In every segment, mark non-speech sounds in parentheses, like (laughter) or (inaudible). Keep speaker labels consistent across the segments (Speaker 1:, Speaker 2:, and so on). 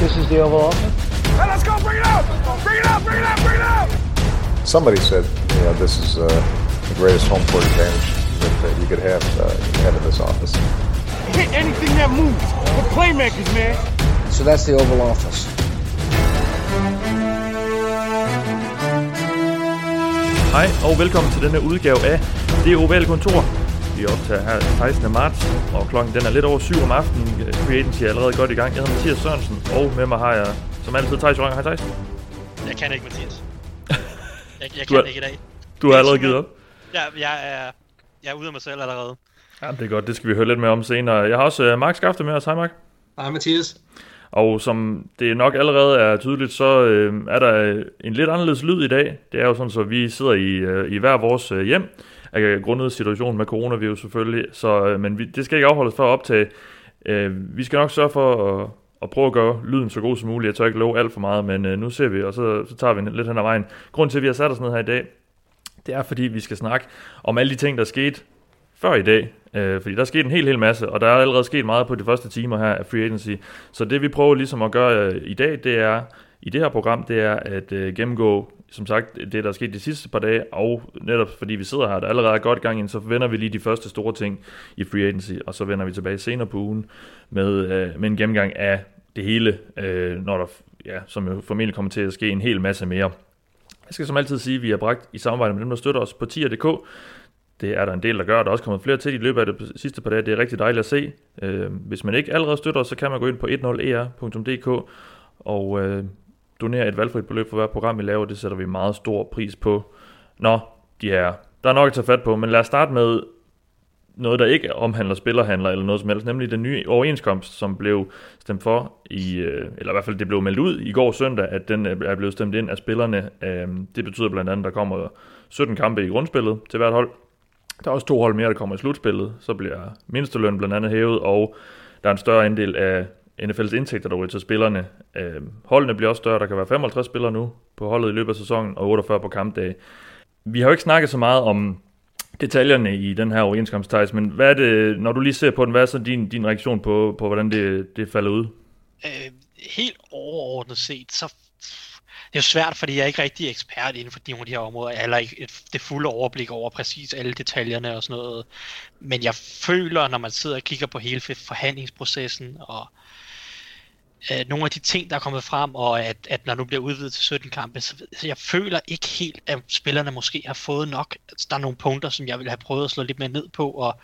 Speaker 1: This is the Oval Office.
Speaker 2: Hey, let's go! Bring it out! Bring it out! Bring it out! Bring it out!
Speaker 3: Somebody said, you know, this is uh, the greatest home court advantage that, that you could have, uh, have in this office.
Speaker 2: Hit anything that moves. We're playmakers, man.
Speaker 1: So that's the Oval Office.
Speaker 4: Hej og velkommen til denne udgave af Det Ovale Kontor. Vi er optager her 16. marts, og klokken den er lidt over 7 om aftenen. Free Agency er allerede godt i gang. Jeg hedder Mathias Sørensen, og med mig har jeg som altid Thijs Joranger. Hej Thijs.
Speaker 5: Jeg kan ikke, Mathias. (laughs) Jeg, jeg
Speaker 4: Du
Speaker 5: kan
Speaker 4: er-
Speaker 5: ikke i dag.
Speaker 4: Du har allerede givet op.
Speaker 5: Jeg, jeg, er, jeg er ude af mig selv allerede.
Speaker 4: Ja, det er godt. Det skal vi høre lidt mere om senere. Jeg har også uh, Mark Skafte med os. Hej Mark.
Speaker 6: Hej Mathias.
Speaker 4: Og som det nok allerede er tydeligt, så øh, er der en lidt anderledes lyd i dag. Det er jo sådan, så vi sidder i, øh, i hver vores øh, hjem, af grundet situationen med coronavirus selvfølgelig. Så, øh, men vi, det skal ikke afholdes for at optage. Øh, vi skal nok sørge for at, at prøve at gøre lyden så god som muligt. Jeg tør ikke love alt for meget, men øh, nu ser vi, og så, så tager vi lidt hen ad vejen. Grunden til, at vi har sat os ned her i dag, det er fordi, vi skal snakke om alle de ting, der skete før i dag. Øh, fordi der er sket en hel, hel masse, og der er allerede sket meget på de første timer her af Free Agency. Så det vi prøver ligesom at gøre øh, i dag, det er, i det her program, det er at øh, gennemgå, som sagt, det der er sket de sidste par dage, og netop fordi vi sidder her, der allerede er godt gang ind, så vender vi lige de første store ting i Free Agency, og så vender vi tilbage senere på ugen med, øh, med en gennemgang af det hele, øh, når der, ja, som jo formentlig kommer til at ske en hel masse mere. Jeg skal som altid sige, at vi har bragt i samarbejde med dem, der støtter os på tier.dk. Det er der en del, der gør. Der er også kommet flere til i løbet af det sidste par dage. Det er rigtig dejligt at se. Øh, hvis man ikke allerede støtter os, så kan man gå ind på 10er.dk e og øh, donere et valgfrit beløb for hver program, vi laver. Det sætter vi meget stor pris på. Nå, de her. der er nok at tage fat på, men lad os starte med noget, der ikke omhandler spillerhandler eller noget som helst, nemlig den nye overenskomst, som blev stemt for i, øh, eller i hvert fald det blev meldt ud i går søndag, at den øh, er blevet stemt ind af spillerne. Øhm, det betyder blandt andet, at der kommer 17 kampe i grundspillet til hvert hold. Der er også to hold mere, der kommer i slutspillet. Så bliver mindsteløn blandt andet hævet, og der er en større andel af NFL's indtægter, der til spillerne. Øh, holdene bliver også større. Der kan være 55 spillere nu på holdet i løbet af sæsonen, og 48 på kampdage. Vi har jo ikke snakket så meget om detaljerne i den her overenskomst, men hvad er det, når du lige ser på den, hvad er så din, din reaktion på, på hvordan det, det falder ud?
Speaker 5: Øh, helt overordnet set, så det er jo svært, fordi jeg er ikke rigtig ekspert inden for nogle af de her områder, eller ikke et, det fulde overblik over præcis alle detaljerne og sådan noget. Men jeg føler, når man sidder og kigger på hele forhandlingsprocessen, og øh, nogle af de ting, der er kommet frem, og at, at når nu bliver udvidet til 17 kampe, så, så jeg føler ikke helt, at spillerne måske har fået nok. Altså, der er nogle punkter, som jeg ville have prøvet at slå lidt mere ned på, og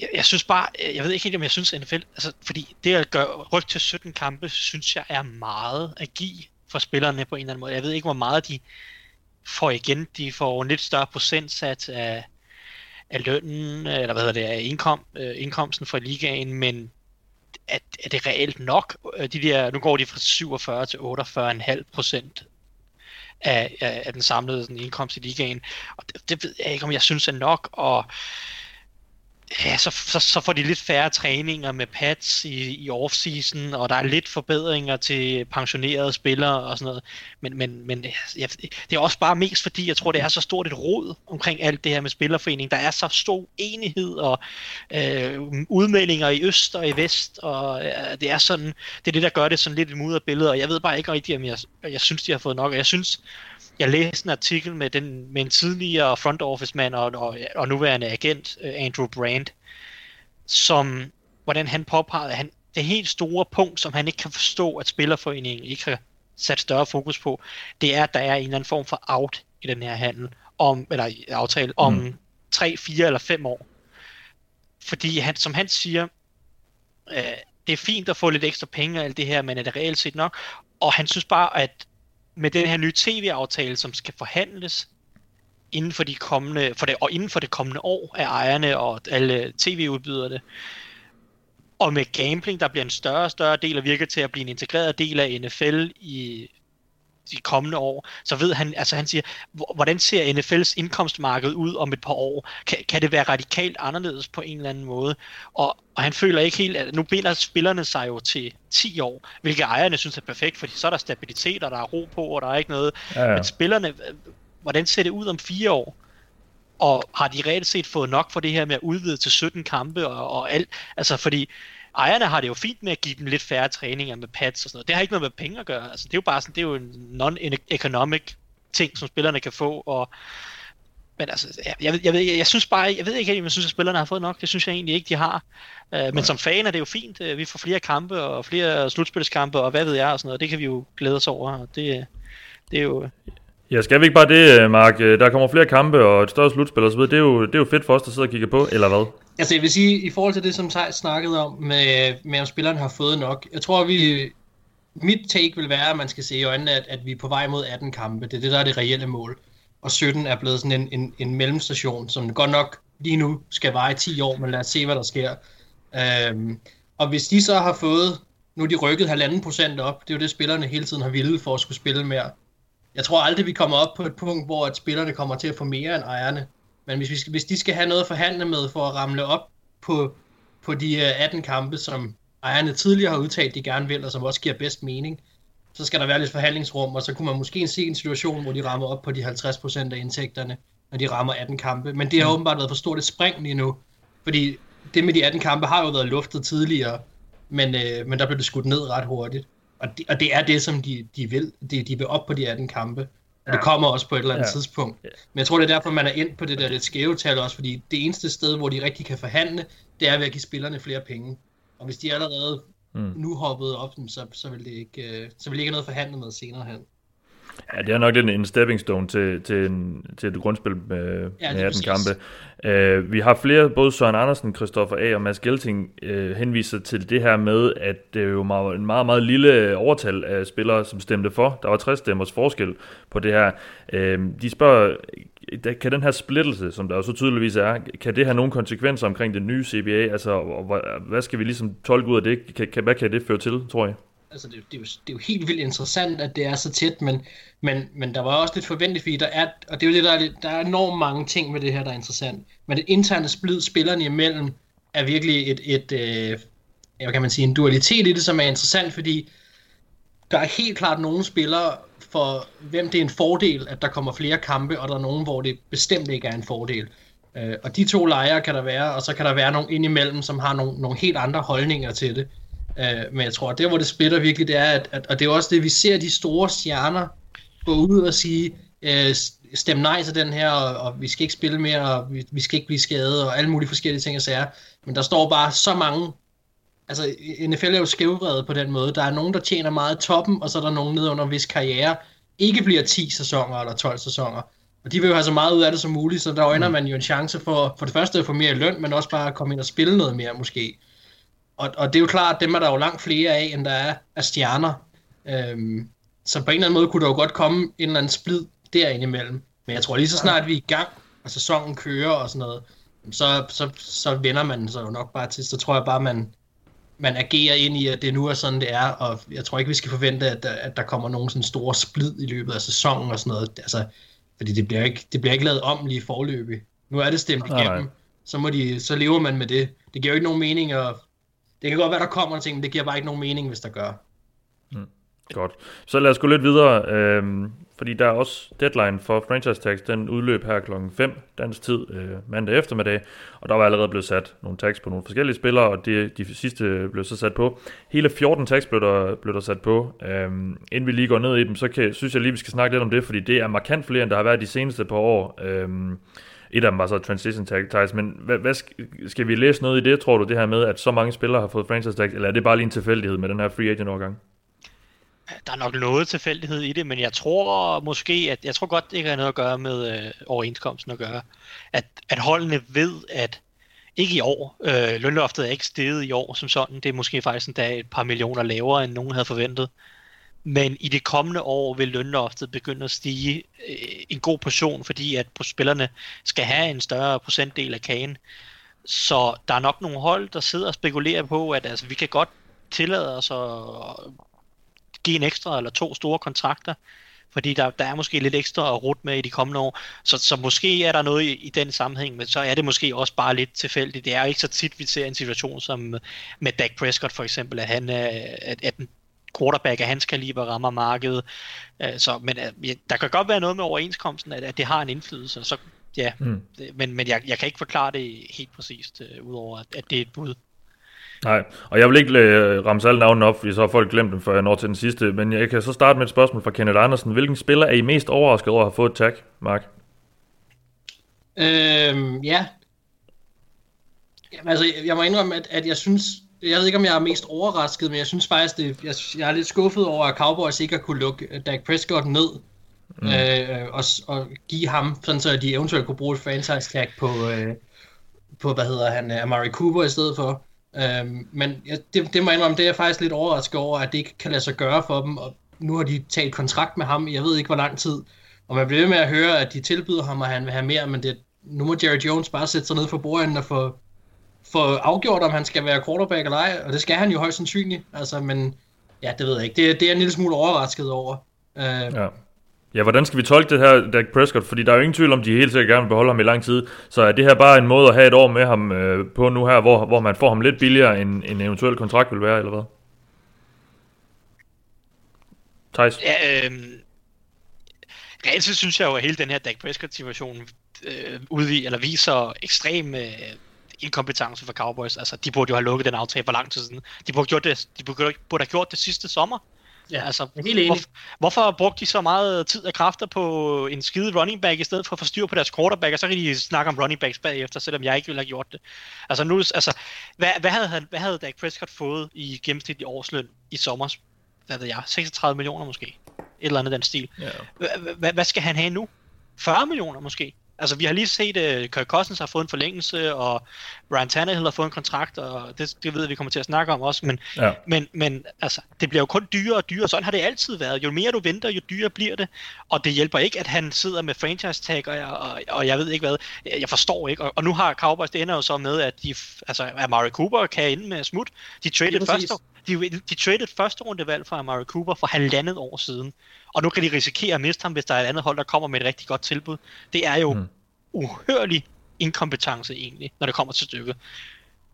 Speaker 5: jeg, jeg synes bare, øh, jeg ved ikke helt, om jeg synes NFL, altså, fordi det at gøre ryk til 17 kampe, synes jeg er meget at give for spillerne på en eller anden måde. Jeg ved ikke, hvor meget de får igen. De får en lidt større procentsats af, af lønnen, eller hvad hedder det, af indkom, øh, indkomsten fra ligaen, men er, er det reelt nok? Øh, de der, nu går de fra 47 til 48,5 procent af, af, af den samlede sådan, indkomst i ligaen. Og det, det ved jeg ikke, om jeg synes er nok, og ja, så, så, så får de lidt færre træninger med pads i, i off-season, og der er lidt forbedringer til pensionerede spillere og sådan noget. Men, men, men ja, det er også bare mest fordi, jeg tror, det er så stort et råd omkring alt det her med spillerforening. Der er så stor enighed og øh, udmeldinger i øst og i vest, og øh, det er sådan, det er det, der gør det sådan lidt et mudret billede, og jeg ved bare ikke rigtig, om jeg, jeg synes, de har fået nok, og jeg synes, jeg læste en artikel med, den, med en tidligere front office mand og, og, og nuværende agent, øh, Andrew Brand, som, hvordan han påpegede, at han, det helt store punkt, som han ikke kan forstå, at Spillerforeningen ikke har sat større fokus på, det er, at der er en eller anden form for out i den her handel, om, eller aftale, om
Speaker 4: Mm.
Speaker 5: 3, 4 eller 5 år. Fordi han, som han siger, øh, det er fint at få lidt ekstra penge og alt det her, men er det reelt set nok? Og han synes bare, at med den her nye tv-aftale, som skal forhandles inden for de kommende, for det, og inden for det kommende år af ejerne og alle tv-udbyderne, og med gambling, der bliver en større og større del og virker til at blive en integreret del af NFL i de kommende år, så ved han, altså han siger, "Hvor- hvordan ser NFL's indkomstmarked ud om et par år? Kan, kan det være radikalt anderledes på en eller anden måde? Og, og han føler ikke helt, at nu binder spillerne sig jo til 10 år, hvilket ejerne synes er perfekt, fordi så er der stabilitet, og der er ro på, og der er ikke noget.
Speaker 4: Ja, ja.
Speaker 5: Men spillerne, hvordan ser det ud om fire år? Og har de reelt set fået nok for det her med at udvide til 17 kampe og, og alt? Altså fordi ejerne har det jo fint med at give dem lidt færre træninger med pads og sådan noget. Det har ikke noget med penge at gøre. Altså, det er jo bare sådan, det er jo en non-economic ting, som spillerne kan få, og men altså, jeg, jeg, jeg, ved, jeg synes bare, jeg ved ikke, om jeg synes, at spillerne har fået nok. Det synes jeg egentlig ikke, de har. Uh, men Nej. som fan er det jo fint. Uh, vi får flere kampe og flere slutspilskampe, og hvad ved jeg og sådan noget. Det kan vi jo glæde os over. Og det, det er jo...
Speaker 4: Ja, skal vi ikke bare det, øh, Mark? Øh, der kommer flere kampe og et større slutspil osv. Det er, jo, det er jo fedt for os, der sidder og kigger på, eller hvad?
Speaker 6: Altså, jeg vil sige, i forhold til det, som Thijs snakkede om, med, med om spilleren har fået nok. Jeg tror, vi... Mit take vil være, at man skal se i øjnene, at, at vi er på vej mod 18 kampe. Det er det, der er det reelle mål og 17 er blevet sådan en, en, en mellemstation, som godt nok lige nu skal vare i 10 år, men lad os se, hvad der sker. Øhm, og hvis de så har fået, nu er de rykket halvanden procent op, det er jo det, spillerne hele tiden har ville for at skulle spille mere. Jeg tror aldrig, vi kommer op på et punkt, hvor at spillerne kommer til at få mere end ejerne. Men hvis, vi skal, hvis de skal have noget at forhandle med for at ramle op på, på de 18 øh, kampe, som ejerne tidligere har udtalt, de gerne vil, og som også giver bedst mening, så skal der være lidt forhandlingsrum, og så kunne man måske se en situation, hvor de rammer op på de 50% af indtægterne, når de rammer 18 kampe. Men det har mm. åbenbart været for stort et spring lige nu, fordi det med de 18 kampe har jo været luftet tidligere, men, øh, men der blev det skudt ned ret hurtigt. Og det, og det er det, som de, de vil. De, de vil op på de 18 kampe. Og det kommer også på et eller andet ja. tidspunkt. Men jeg tror, det er derfor, man er ind på det der lidt skæve tal også, fordi det eneste sted, hvor de rigtig kan forhandle, det er ved at give spillerne flere penge. Og hvis de allerede mm. nu hoppet op, så, så, vil det ikke, øh, så vil det ikke noget forhandlet med senere hen.
Speaker 4: Ja, det er nok en, en stepping stone til, til, en, til et grundspil med, ja, med 18 kampe. Uh, vi har flere, både Søren Andersen, Christoffer A. og Mads Gelting, uh, henviser til det her med, at det er jo meget, en meget, meget lille overtal af spillere, som stemte for. Der var 60 stemmers forskel på det her. Uh, de spørger, kan den her splittelse, som der jo så tydeligvis er, kan det have nogle konsekvenser omkring det nye CBA? Altså, hvad skal vi ligesom tolke ud af det? Kan, kan, hvad kan det føre til, tror jeg?
Speaker 6: Altså, det, det, er jo, det er jo helt vildt interessant, at det er så tæt, men, men, men der var også lidt forventet, fordi der er, og det er jo det, der er, der er enormt mange ting med det her, der er interessant. Men det interne splid spillerne imellem er virkelig et, et øh, hvad kan man sige, en dualitet i det, som er interessant, fordi der er helt klart nogle spillere, for hvem det er en fordel, at der kommer flere kampe, og der er nogen, hvor det bestemt ikke er en fordel. Øh, og de to lejre kan der være, og så kan der være nogen indimellem, som har nogle, nogle helt andre holdninger til det. Øh, men jeg tror, at der hvor det splitter virkelig, det er, at, at, og det er også det, vi ser de store stjerner gå ud og sige, øh, stem nej til den her, og, og vi skal ikke spille mere, og vi, vi skal ikke blive skadet, og alle mulige forskellige ting og sager. Men der står bare så mange altså NFL er jo skævvredet på den måde. Der er nogen, der tjener meget toppen, og så er der nogen nede under hvis karriere ikke bliver 10 sæsoner eller 12 sæsoner. Og de vil jo have så meget ud af det som muligt, så der øjner mm. man jo en chance for, for det første at få mere løn, men også bare at komme ind og spille noget mere måske. Og, og det er jo klart, at dem er der jo langt flere af, end der er af stjerner. Øhm, så på en eller anden måde kunne der jo godt komme en eller anden splid derinde imellem. Men jeg tror lige så snart vi er i gang, og sæsonen kører og sådan noget, så, så, så vender man sig jo nok bare til. Så tror jeg bare, man, man agerer ind i, at det nu er sådan, det er, og jeg tror ikke, vi skal forvente, at der, at der kommer nogen sådan store splid i løbet af sæsonen og sådan noget, altså, fordi det bliver ikke, det bliver ikke lavet om lige forløbig. Nu er det stemt igennem, nej, så, må de, så lever man med det. Det giver jo ikke nogen mening, og det kan godt være, der kommer ting, men det giver bare ikke nogen mening, hvis der gør.
Speaker 4: Mm. Godt. Så lad os gå lidt videre, øhm, fordi der er også deadline for franchise tax, den udløb her klokken 5 dansk tid øh, mandag eftermiddag, og der var allerede blevet sat nogle tax på nogle forskellige spillere, og det, de sidste blev så sat på. Hele 14 tax blev der, blev der sat på. Øhm, inden vi lige går ned i dem, så kan, synes jeg lige, vi skal snakke lidt om det, fordi det er markant flere, end der har været de seneste par år. Øhm, et af dem var så transition tags, men hvad, hvad skal vi læse noget i det, tror du, det her med, at så mange spillere har fået franchise tags, eller er det bare lige en tilfældighed med den her free agent overgang?
Speaker 5: der er nok noget tilfældighed i det, men jeg tror måske, at jeg tror godt, det ikke har noget at gøre med øh, overenskomsten at gøre. At, at holdene ved, at ikke i år, øh, lønloftet er ikke steget i år som sådan, det er måske faktisk endda et par millioner lavere, end nogen havde forventet. Men i det kommende år vil lønloftet begynde at stige øh, en god portion, fordi at spillerne skal have en større procentdel af kagen. Så der er nok nogle hold, der sidder og spekulerer på, at altså, vi kan godt tillade os at give en ekstra eller to store kontrakter, fordi der, der er måske lidt ekstra at rute med i de kommende år. Så, så måske er der noget i, i den sammenhæng, men så er det måske også bare lidt tilfældigt. Det er jo ikke så tit, vi ser en situation som med Dak Prescott for eksempel, at, han, at, at quarterback af hans kaliber rammer markedet. Øh, så, men øh, der kan godt være noget med overenskomsten, at, at det har en indflydelse. Så, ja, mm. men, men jeg, jeg kan ikke forklare det helt præcist, uh, udover at, at det er et bud.
Speaker 4: Nej, og jeg vil ikke ramse alle navnene op, fordi så har folk glemt dem, før jeg når til den sidste. Men jeg kan så starte med et spørgsmål fra Kenneth Andersen. Hvilken spiller er I mest overrasket over at have fået et tag, Mark?
Speaker 6: Øhm, ja. Jamen, altså, jeg må indrømme, at, at jeg synes, jeg ved ikke, om jeg er mest overrasket, men jeg synes faktisk, det, jeg, jeg er lidt skuffet over, at Cowboys ikke har kunne lukke Dak Prescott ned, mm. øh, og, og give ham, sådan så de eventuelt kunne bruge et franchise tag på, øh, på hvad hedder han, Amari Cooper i stedet for. Øhm, men ja, det, det må jeg indrømme, det er jeg faktisk lidt overrasket over, at det ikke kan lade sig gøre for dem, og nu har de taget kontrakt med ham, jeg ved ikke hvor lang tid, og man bliver ved med at høre, at de tilbyder ham, at han vil have mere, men det, nu må Jerry Jones bare sætte sig ned for bordenden og få, få afgjort, om han skal være quarterback eller ej, og det skal han jo højst sandsynligt, altså, men ja, det ved jeg ikke, det, det er en lille smule overrasket over. Øh,
Speaker 4: ja. Ja, hvordan skal vi tolke det her, Dak Prescott? Fordi der er jo ingen tvivl om, de helt sikkert gerne vil beholde ham i lang tid. Så er det her bare en måde at have et år med ham øh, på nu her, hvor, hvor man får ham lidt billigere, end en eventuel kontrakt vil være, eller hvad? Thijs?
Speaker 5: Ja, øh, reelt så synes jeg jo, at hele den her Dak Prescott-situation øh, udviger, eller viser ekstrem øh, inkompetence for Cowboys. Altså, de burde jo have lukket den aftale for lang tid siden. De burde, gjort det, de burde, burde have gjort det sidste sommer.
Speaker 6: Ja, altså, helt enig. Hvor,
Speaker 5: hvorfor brugte de så meget tid og kræfter på en skide running back, i stedet for at få styr på deres quarterback, og så kan de snakke om running backs bagefter, selvom jeg ikke ville have gjort det. Altså, nu, altså hvad, hvad, havde, han, hvad havde Dak Prescott fået i gennemsnitlig årsløn i sommer? Hvad ved jeg? 36 millioner måske? Et eller andet den stil. Ja. Hvad skal han have nu? 40 millioner måske? Altså, vi har lige set, at uh, Kirk Cousins har fået en forlængelse, og Ryan Tannehill har fået en kontrakt, og det, det ved vi kommer til at snakke om også, men, ja. men, men altså, det bliver jo kun dyrere og dyrere, sådan har det altid været. Jo mere du venter, jo dyrere bliver det, og det hjælper ikke, at han sidder med franchise tag, og, og, og jeg ved ikke hvad, jeg forstår ikke, og, og nu har Cowboys, det ender jo så med, at de, altså, Amari Cooper kan ind med smut, de traded første, de, de traded første rundevalg fra Amari Cooper for halvandet år siden. Og nu kan de risikere at miste ham, hvis der er et andet hold, der kommer med et rigtig godt tilbud. Det er jo mm. uhørlig inkompetence egentlig, når det kommer til stykket.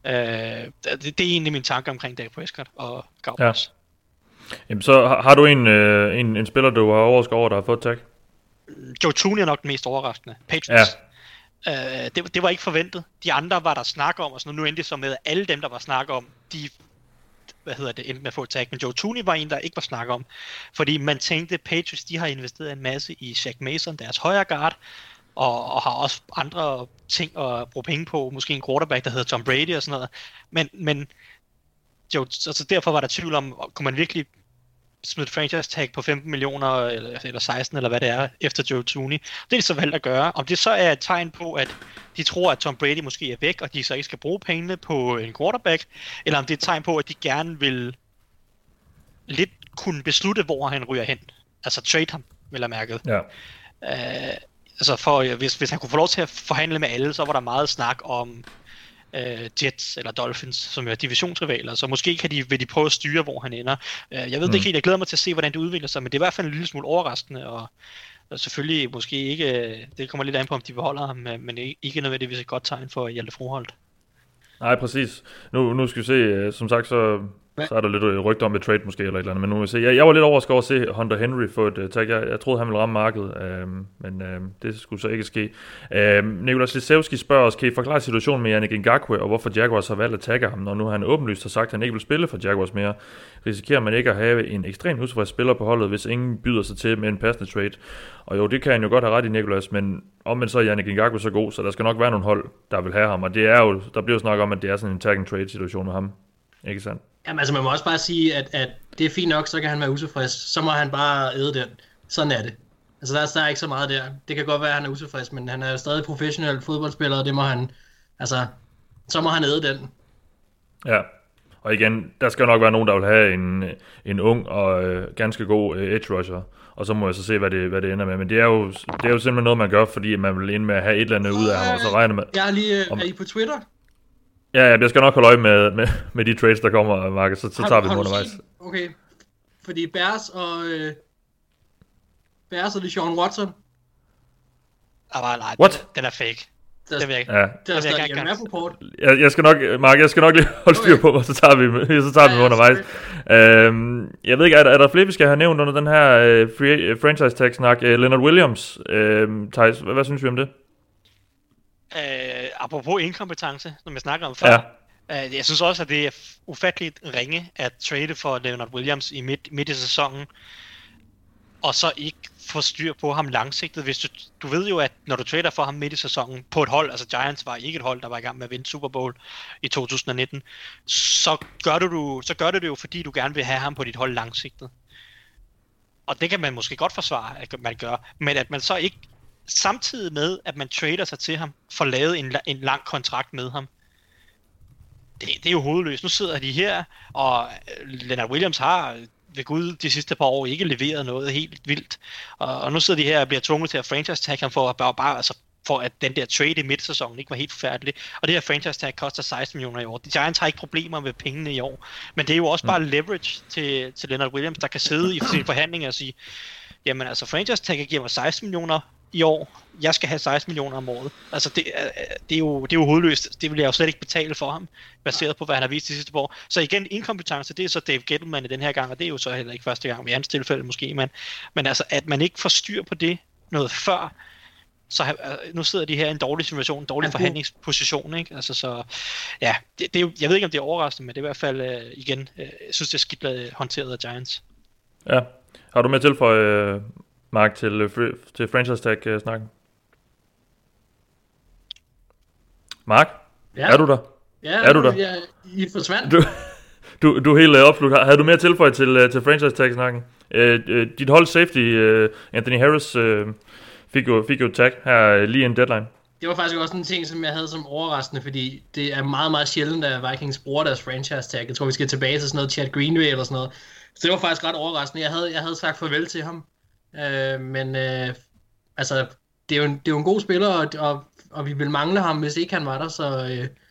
Speaker 5: Uh, det, det er egentlig min tanke omkring Dak Prescott og Cowboys.
Speaker 4: Ja. Jamen, så har, har du en, øh, en, en spiller, du har overrasket over, der har fået tag?
Speaker 5: Joe Tooney er nok den mest overraskende. Patriots. Ja. Uh, det, det var ikke forventet. De andre var der snak om, og sådan, nu endte det så med, at alle dem, der var snak om, de hvad hedder det, endte med at få et tag, men Joe Tooney var en, der ikke var snak om. Fordi man tænkte, Patriots, de har investeret en masse i Shaq Mason, deres højre guard, og, og har også andre ting at bruge penge på, måske en quarterback, der hedder Tom Brady og sådan noget. Men, men jo, altså derfor var der tvivl om, kunne man virkelig smide et franchise tag på 15 millioner, eller, eller 16, eller hvad det er, efter Joe Tooney. Det er de så valgt at gøre. Om det så er et tegn på, at de tror, at Tom Brady måske er væk, og de så ikke skal bruge pengene på en quarterback, eller om det er et tegn på, at de gerne vil lidt kunne beslutte, hvor han ryger hen. Altså trade ham, vil jeg mærke.
Speaker 4: Ja.
Speaker 5: Uh, altså for, hvis, hvis han kunne få lov til at forhandle med alle, så var der meget snak om øh, Jets eller Dolphins, som er divisionsrivaler, så måske kan de, vil de prøve at styre, hvor han ender. Øh, jeg ved mm. det ikke helt, jeg glæder mig til at se, hvordan det udvikler sig, men det er i hvert fald en lille smule overraskende, og, og selvfølgelig måske ikke, det kommer lidt an på, om de beholder ham, men ikke nødvendigvis et godt tegn for Hjalte Froholt.
Speaker 4: Nej, præcis. Nu, nu skal vi se, øh, som sagt, så så er der lidt rygter om et trade måske, eller et eller andet. Men nu vil jeg se. Jeg, jeg var lidt overrasket over at se Hunter Henry få et øh, uh, tag. Jeg, jeg troede, han ville ramme markedet, uh, men uh, det skulle så ikke ske. Uh, Nikolas Lisevski spørger os, kan I forklare situationen med Yannick Ngakwe, og hvorfor Jaguars har valgt at tagge ham, når nu han åbenlyst har sagt, at han ikke vil spille for Jaguars mere? Risikerer man ikke at have en ekstremt utilfreds spiller på holdet, hvis ingen byder sig til med en passende trade? Og jo, det kan han jo godt have ret i, Nikolas, men omvendt så er Yannick Ngakwe så god, så der skal nok være nogle hold, der vil have ham. Og det er jo, der bliver jo snakket om, at det er sådan en tag and trade situation med ham. Ikke sandt?
Speaker 6: Jamen altså, man må også bare sige, at, at det er fint nok, så kan han være utilfreds. Så må han bare æde den. Sådan er det. Altså, der er, der er ikke så meget der. Det kan godt være, at han er utilfreds, men han er jo stadig professionel fodboldspiller, og det må han... Altså, så må han æde den.
Speaker 4: Ja, og igen, der skal nok være nogen, der vil have en, en ung og øh, ganske god øh, edge rusher. Og så må jeg så se, hvad det, hvad det ender med. Men det er, jo, det er jo simpelthen noget, man gør, fordi man vil ind med at have et eller andet ud af ham, og så regner med...
Speaker 6: Jeg er lige... Om, er I på Twitter?
Speaker 4: Ja, jeg skal nok holde øje med, med, med de trades, der kommer, Marcus, så, så tager vi dem undervejs.
Speaker 6: Okay, fordi Bears og... Øh, Bears og det Sean Watson.
Speaker 5: Ah, nej, nej,
Speaker 4: What?
Speaker 5: Den, er fake.
Speaker 6: Det er,
Speaker 5: det vil jeg
Speaker 6: ikke. Ja. Det er stadig en rapport.
Speaker 4: Jeg, jeg skal nok, Mark, jeg skal nok lige holde styr på, og så tager vi, (laughs) så tager ja, vi undervejs. Øhm, jeg ved ikke, er der, er der flere, vi skal have nævnt under den her free, uh, franchise tag snak? Uh, Leonard Williams, uh, Thijs, hvad, hvad synes vi om det?
Speaker 5: Øh, apropos inkompetence, som jeg snakker om før. Ja. Uh, jeg synes også, at det er ufatteligt ringe at trade for Leonard Williams i midt, midt i sæsonen, og så ikke få styr på ham langsigtet. Hvis du, du ved jo, at når du trader for ham midt i sæsonen på et hold, altså Giants var ikke et hold, der var i gang med at vinde Super Bowl i 2019, så gør du, så gør du det jo, fordi du gerne vil have ham på dit hold langsigtet. Og det kan man måske godt forsvare, at man gør, men at man så ikke samtidig med, at man trader sig til ham, får lavet en, en lang kontrakt med ham, det, det er jo hovedløst. Nu sidder de her, og Leonard Williams har ved Gud de sidste par år ikke leveret noget helt vildt. Og, og nu sidder de her og bliver tvunget til at franchise tag ham for at bare, bare altså, for at den der trade i midtsæsonen ikke var helt forfærdelig. Og det her franchise tag koster 16 millioner i år. De Giants har ikke problemer med pengene i år. Men det er jo også bare leverage til, til Leonard Williams, der kan sidde i sine forhandlinger og sige, jamen altså franchise tag giver mig 16 millioner i år. Jeg skal have 16 millioner om året. Altså, det, det, er jo, det er jo hovedløst. Det vil jeg jo slet ikke betale for ham, baseret på, hvad han har vist de sidste år. Så igen, inkompetence, det er så Dave Gettleman i den her gang, og det er jo så heller ikke første gang, i hans tilfælde måske, men, men altså, at man ikke får styr på det noget før, så nu sidder de her i en dårlig situation, en dårlig forhandlingsposition, ikke? Altså, så, ja, det, det er jo, jeg ved ikke, om det er overraskende, men det er i hvert fald, uh, igen, uh, jeg synes, det er skidt håndteret af Giants.
Speaker 4: Ja. Har du med til for, uh, Mark, til, uh, til franchise tag-snakken? Mark? Ja. Er du der?
Speaker 6: Ja,
Speaker 4: er du der?
Speaker 6: Jeg, I forsvandt.
Speaker 4: Du, (laughs) du, du er helt uh, opslugt. Havde du mere tilføjet til, uh, til franchise tag-snakken? Uh, uh, dit hold safety, uh, Anthony Harris, uh, fik, jo, fik jo tag her uh, lige en deadline.
Speaker 6: Det var faktisk også en ting, som jeg havde som overraskende, fordi det er meget, meget sjældent, at Vikings bruger deres franchise tag. Jeg tror, vi skal tilbage til sådan noget Chad Greenway eller sådan noget. Så det var faktisk ret overraskende. Jeg havde, jeg havde sagt farvel til ham. Uh, men uh, altså, det er, jo en, det er jo en god spiller, og, og, og vi vil mangle ham, hvis ikke han var der. Så,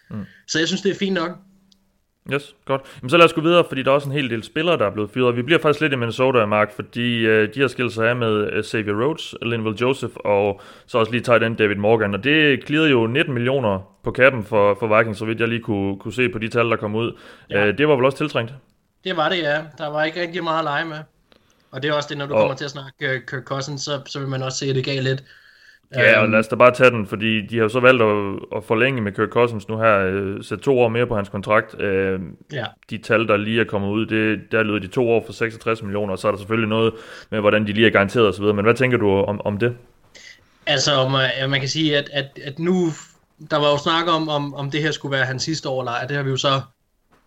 Speaker 6: uh, mm. så jeg synes, det er fint nok.
Speaker 4: Yes, godt. Men så lad os gå videre, fordi der er også en hel del spillere, der er blevet fyret. Vi bliver faktisk lidt i Minnesota, Mark, fordi uh, de har skilt sig af med uh, Xavier Rhodes, Linville Joseph og så også lige taget den David Morgan. Og det klirrede jo 19 millioner på kappen for, for Vikings, så vidt jeg lige kunne, kunne se på de tal, der kom ud. Ja. Uh, det var vel også tiltrængt?
Speaker 6: Det var det, ja. Der var ikke rigtig meget at lege med. Og det er også det, når du og... kommer til at snakke uh, Kirk Cousins, så, så vil man også se det galt lidt.
Speaker 4: Ja, og øhm. lad os da bare tage den, fordi de har jo så valgt at, at forlænge med Kirk Cousins nu her, øh, sætte to år mere på hans kontrakt. Øh, ja. De tal, der lige er kommet ud, det, der lyder de to år for 66 millioner, og så er der selvfølgelig noget med, hvordan de lige er garanteret osv., men hvad tænker du om, om det?
Speaker 6: Altså, man, man kan sige, at, at, at nu, der var jo snak om, om, om det her skulle være hans sidste år, eller det har vi jo så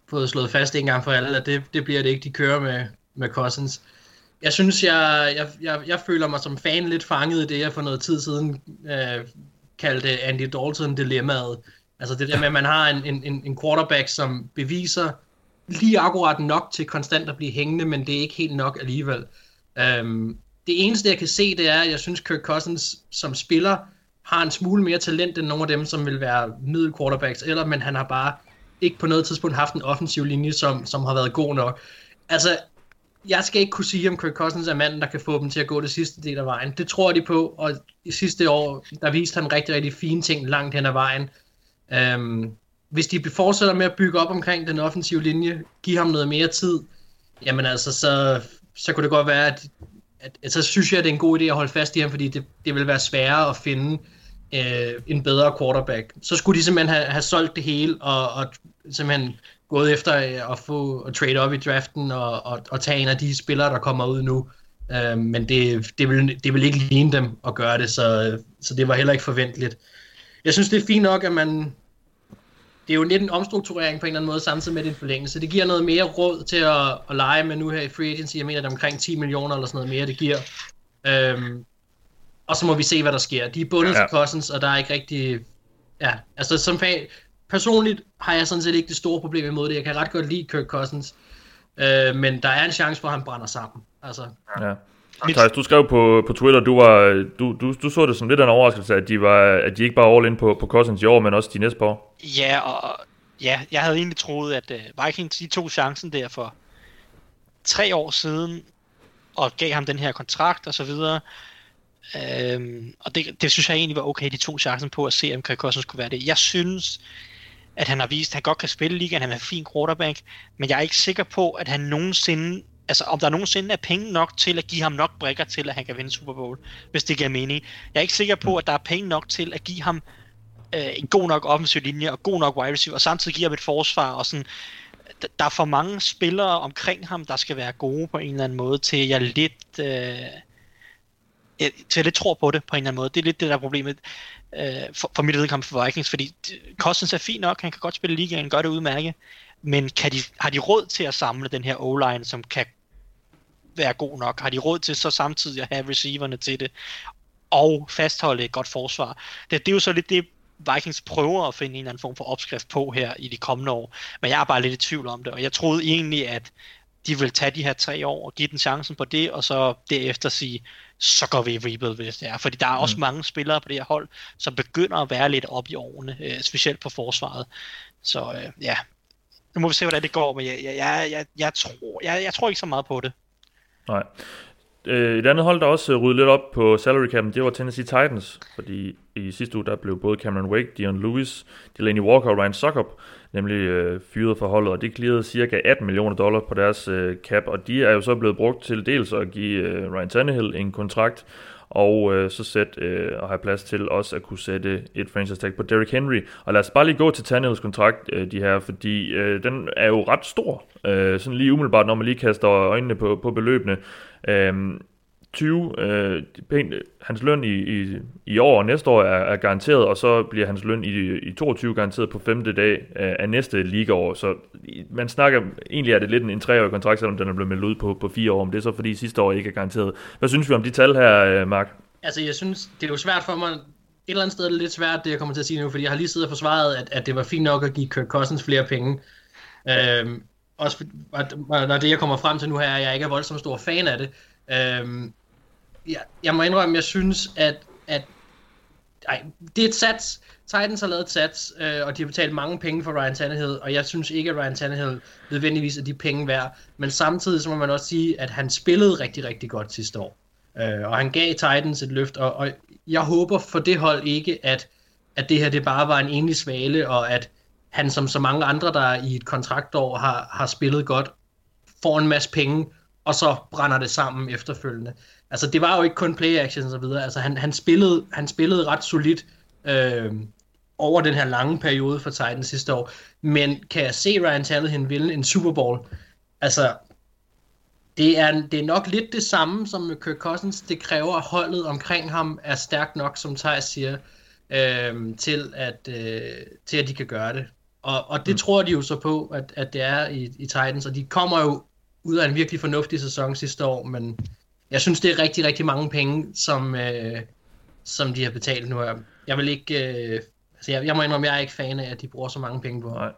Speaker 6: fået slået fast en gang for alle, at det, det bliver det ikke, de kører med, med Cousins jeg synes, jeg, jeg, jeg, jeg føler mig som fan lidt fanget i det, jeg for noget tid siden øh, kaldte Andy Dalton dilemmaet. Altså det der med, at man har en, en, en quarterback, som beviser lige akkurat nok til konstant at blive hængende, men det er ikke helt nok alligevel. Øhm, det eneste, jeg kan se, det er, at jeg synes, Kirk Cousins som spiller har en smule mere talent end nogle af dem, som vil være middel quarterbacks, eller, men han har bare ikke på noget tidspunkt haft en offensiv linje, som, som har været god nok. Altså, jeg skal ikke kunne sige, om Kirk Cousins er manden, der kan få dem til at gå det sidste del af vejen. Det tror de på, og i sidste år, der viste han rigtig, rigtig fine ting langt hen ad vejen. Øhm, hvis de fortsætter med at bygge op omkring den offensive linje, give ham noget mere tid, jamen altså, så, så kunne det godt være, at, at, at så synes jeg, at det er en god idé at holde fast i ham, fordi det, det vil være sværere at finde øh, en bedre quarterback. Så skulle de simpelthen have, have solgt det hele, og, og simpelthen gået efter øh, at få at trade op i draften og, og, og tage en af de spillere, der kommer ud nu. Uh, men det, det, vil, det vil ikke ligne dem at gøre det, så, så det var heller ikke forventeligt. Jeg synes, det er fint nok, at man... Det er jo lidt en omstrukturering på en eller anden måde, samtidig med din forlængelse. Det giver noget mere råd til at, at lege med nu her i free agency. Jeg mener, det er omkring 10 millioner eller sådan noget mere, det giver. Um, og så må vi se, hvad der sker. De er bundet ja. til Cousins, og der er ikke rigtig... Ja, altså som fan, personligt har jeg sådan set ikke det store problem imod det. Jeg kan ret godt lide Kirk Cousins, øh, men der er en chance for, at han brænder sammen. Altså.
Speaker 4: Ja. Thijs, du skrev på, på Twitter, du, var, du, du, du så det som lidt af en overraskelse, at de, var, at de ikke bare all in på, på Cousins i år, men også de næste par år.
Speaker 5: Ja, og ja, jeg havde egentlig troet, at uh, Vikings de tog chancen der for tre år siden, og gav ham den her kontrakt og så videre. Øhm, og det, det synes jeg egentlig var okay, de tog chancen på at se, om Kirk Cousins kunne være det. Jeg synes, at han har vist, at han godt kan spille ligaen, han er en fin quarterback, men jeg er ikke sikker på, at han nogensinde, altså om der nogensinde er penge nok til at give ham nok brækker til, at han kan vinde Super Bowl, hvis det giver mening. Jeg er ikke sikker på, at der er penge nok til at give ham øh, en god nok offensiv linje og god nok wide receiver, og samtidig giver ham et forsvar, og sådan, der er for mange spillere omkring ham, der skal være gode på en eller anden måde, til jeg lidt, øh, til jeg lidt tror på det på en eller anden måde. Det er lidt det, der er problemet øh, for, for mit vedkommende for Vikings, fordi Cousins er fint nok, han kan godt spille ligaen, gør det udmærket, men kan de, har de råd til at samle den her O-line, som kan være god nok? Har de råd til så samtidig at have receiverne til det, og fastholde et godt forsvar? Det, det er jo så lidt det, Vikings prøver at finde en eller anden form for opskrift på her i de kommende år, men jeg er bare lidt i tvivl om det, og jeg troede egentlig, at de ville tage de her tre år og give den chancen på det, og så derefter sige, så går vi i rebuild, hvis det er. Fordi der er også
Speaker 4: Mm.
Speaker 5: mange spillere på det her hold, som begynder at være lidt op i årene, øh, specielt på forsvaret. Så øh, ja, nu må vi se, hvordan det går, men jeg, jeg, jeg, jeg, jeg, tror, jeg, jeg tror ikke så meget på det.
Speaker 4: Nej. Øh, et andet hold, der også rydde lidt op på salary cap'en, det var Tennessee Titans, fordi i sidste uge, der blev både Cameron Wake, Dion Lewis, Delaney Walker og Ryan Suckup nemlig øh, fyret for holdet, og det clearede cirka 18 millioner dollar på deres øh, cap, og de er jo så blevet brugt til dels at give øh, Ryan Tannehill en kontrakt, og øh, så sæt øh, og have plads til også at kunne sætte et franchise tag på Derrick Henry. Og lad os bare lige gå til Tannehills kontrakt, øh, de her, fordi øh, den er jo ret stor, øh, sådan lige umiddelbart, når man lige kaster øjnene på, på beløbene. Øh, 20, øh, pænt, hans løn i, i, i år og næste år er, er garanteret, og så bliver hans løn i, i 22 garanteret på femte dag øh, af næste ligaår. Så man snakker, egentlig er det lidt en, en treårig kontrakt, selvom den er blevet meldt ud på, på fire år, men det er så fordi sidste år ikke er garanteret. Hvad synes vi om de tal her, øh, Mark?
Speaker 6: Altså, jeg synes, det er jo svært for mig... Et eller andet sted er det lidt svært, det jeg kommer til at sige nu, fordi jeg har lige siddet og forsvaret, at, at det var fint nok at give Kirk Cousins flere penge. Øhm, også når det, jeg kommer frem til nu her, er, at jeg ikke er voldsomt stor fan af det. Øhm, jeg, jeg må indrømme, jeg synes, at, at ej, det er et sats. Titans har lavet et sats, øh, og de har betalt mange penge for Ryan Tannehill, og jeg synes ikke, at Ryan Tannehill nødvendigvis er de penge værd. Men samtidig så må man også sige, at han spillede rigtig, rigtig godt sidste år. Øh, og han gav Titans et løft, og, og jeg håber for det hold ikke, at, at det her det bare var en enlig svale, og at han som så mange andre, der i et kontraktår har, har spillet godt, får en masse penge, og så brænder det sammen efterfølgende. Altså det var jo ikke kun play action og så videre, altså han, han, spillede, han spillede ret solidt øh, over den her lange periode for Titans sidste år, men kan jeg se Ryan Tannehill vinde en Super Bowl? Altså det er, det er nok lidt det samme som med Kirk Cousins. Det kræver, at holdet omkring ham er stærkt nok, som Thijs siger, øh, til, at, øh, til at de kan gøre det. Og, og det mm. tror de jo så på, at, at det er i, i Titans, og de kommer jo ud af en virkelig fornuftig sæson sidste år, men jeg synes, det er rigtig, rigtig mange penge, som, øh, som de har betalt nu. Jeg vil ikke... Øh, altså jeg, jeg må indrømme, jeg er ikke fan af, at de bruger så mange penge på.
Speaker 4: Nej.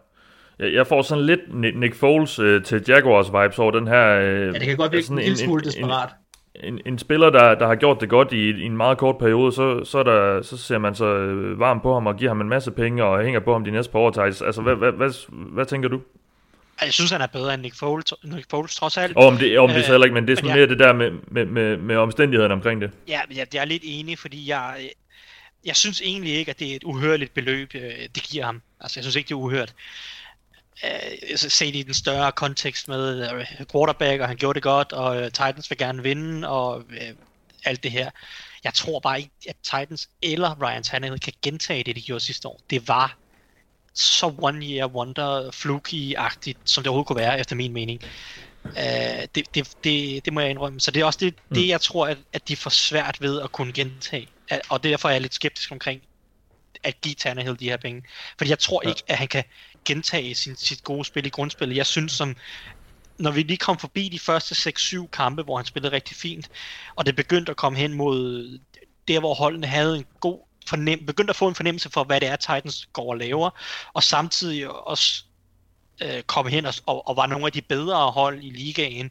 Speaker 4: Jeg, får sådan lidt Ni- Nick Foles øh, til Jaguars vibes over den her... Øh,
Speaker 6: Ja, det kan godt virke
Speaker 4: sådan
Speaker 6: en lille smule desperat.
Speaker 4: en, en spiller, der, der har gjort det godt i, i en meget kort periode, så, så, er der, så ser man så øh, varm på ham og giver ham en masse penge og hænger på ham de næste par år. Thijs. Altså, hvad, hvad, hvad, hvad tænker du?
Speaker 5: Jeg synes, han er bedre end Nick Foles, Nick Foles trods alt.
Speaker 4: Og om det, om det
Speaker 5: Øh,
Speaker 4: så heller ikke, men det er sådan mere det der med, med, med, med omstændighederne omkring det.
Speaker 5: Ja, jeg, jeg er lidt enig, fordi jeg, jeg synes egentlig ikke, at det er et uhørligt beløb, øh, det giver ham. Altså, jeg synes ikke, det er uhørt. Øh, altså, set i den større kontekst med øh, quarterback, og han gjorde det godt, og øh, Titans vil gerne vinde, og øh, alt det her. Jeg tror bare ikke, at Titans eller Ryan Tannehill kan gentage det, de gjorde sidste år. Det var så one year wonder fluky-agtigt, som det overhovedet kunne være, efter min mening. Uh, det, det, det, det må jeg indrømme. Så det er også det,
Speaker 4: Mm.
Speaker 5: det jeg tror, at, at de får svært ved at kunne gentage. At- Og derfor er jeg lidt skeptisk omkring at give Tannehill de her penge. Fordi jeg tror
Speaker 4: Ja.
Speaker 5: ikke, at han kan gentage sin, sit gode spil i grundspillet. Jeg synes, som når vi lige kom forbi de første 6-7 kampe, hvor han spillede rigtig fint, og det begyndte at komme hen mod der, hvor holdene havde en god fornem- begyndte at få en fornemmelse for, hvad det er, Titans går og laver, og samtidig også øh, komme hen og, og, og var nogle af de bedre hold i ligaen,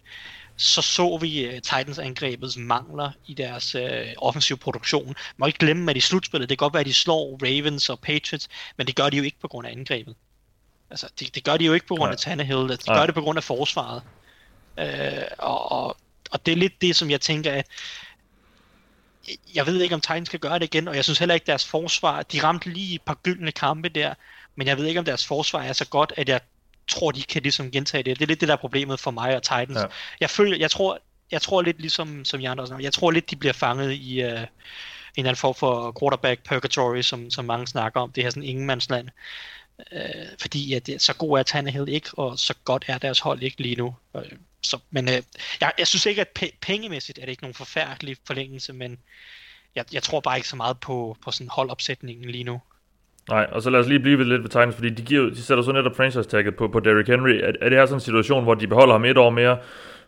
Speaker 5: så så vi uh, Titans angrebets mangler i deres uh, offensiv produktion. Man må ikke glemme, at i slutspillet, det kan godt være, at de slår Ravens og Patriots, men det gør de jo ikke på grund af angrebet. Altså, det, det gør de jo ikke på grund af. Tannehill, de
Speaker 4: Nej.
Speaker 5: gør det på grund af forsvaret. Uh, og, og, og det er lidt det, som jeg tænker, at jeg ved ikke, om Titans skal gøre det igen, og jeg synes heller ikke, deres forsvar, de ramte lige et par gyldne kampe der, men jeg ved ikke, om deres forsvar er så godt, at jeg tror, de kan ligesom gentage det. Det er lidt det, der er problemet for mig og Titans.
Speaker 4: Ja.
Speaker 5: Jeg føler, jeg tror, jeg tror lidt ligesom, som Jan også, jeg tror lidt, de bliver fanget i, uh, eller anden form for quarterback purgatory, som, som mange snakker om. Det her sådan ingenmandsland. Øh, fordi at det, så god er Tannehill ikke, og så godt er deres hold ikke lige nu. Øh, så, men øh, jeg, jeg synes ikke, at pengemæssigt er det ikke nogen forfærdelig forlængelse, men jeg, jeg tror bare ikke så meget på, på sådan holdopsætningen lige nu.
Speaker 4: Nej, og så lad os lige blive lidt ved Titans, fordi de, giver, de sætter så netop franchise-tagget på, på Derrick Henry. Er, er det her sådan en situation, hvor de beholder ham et år mere,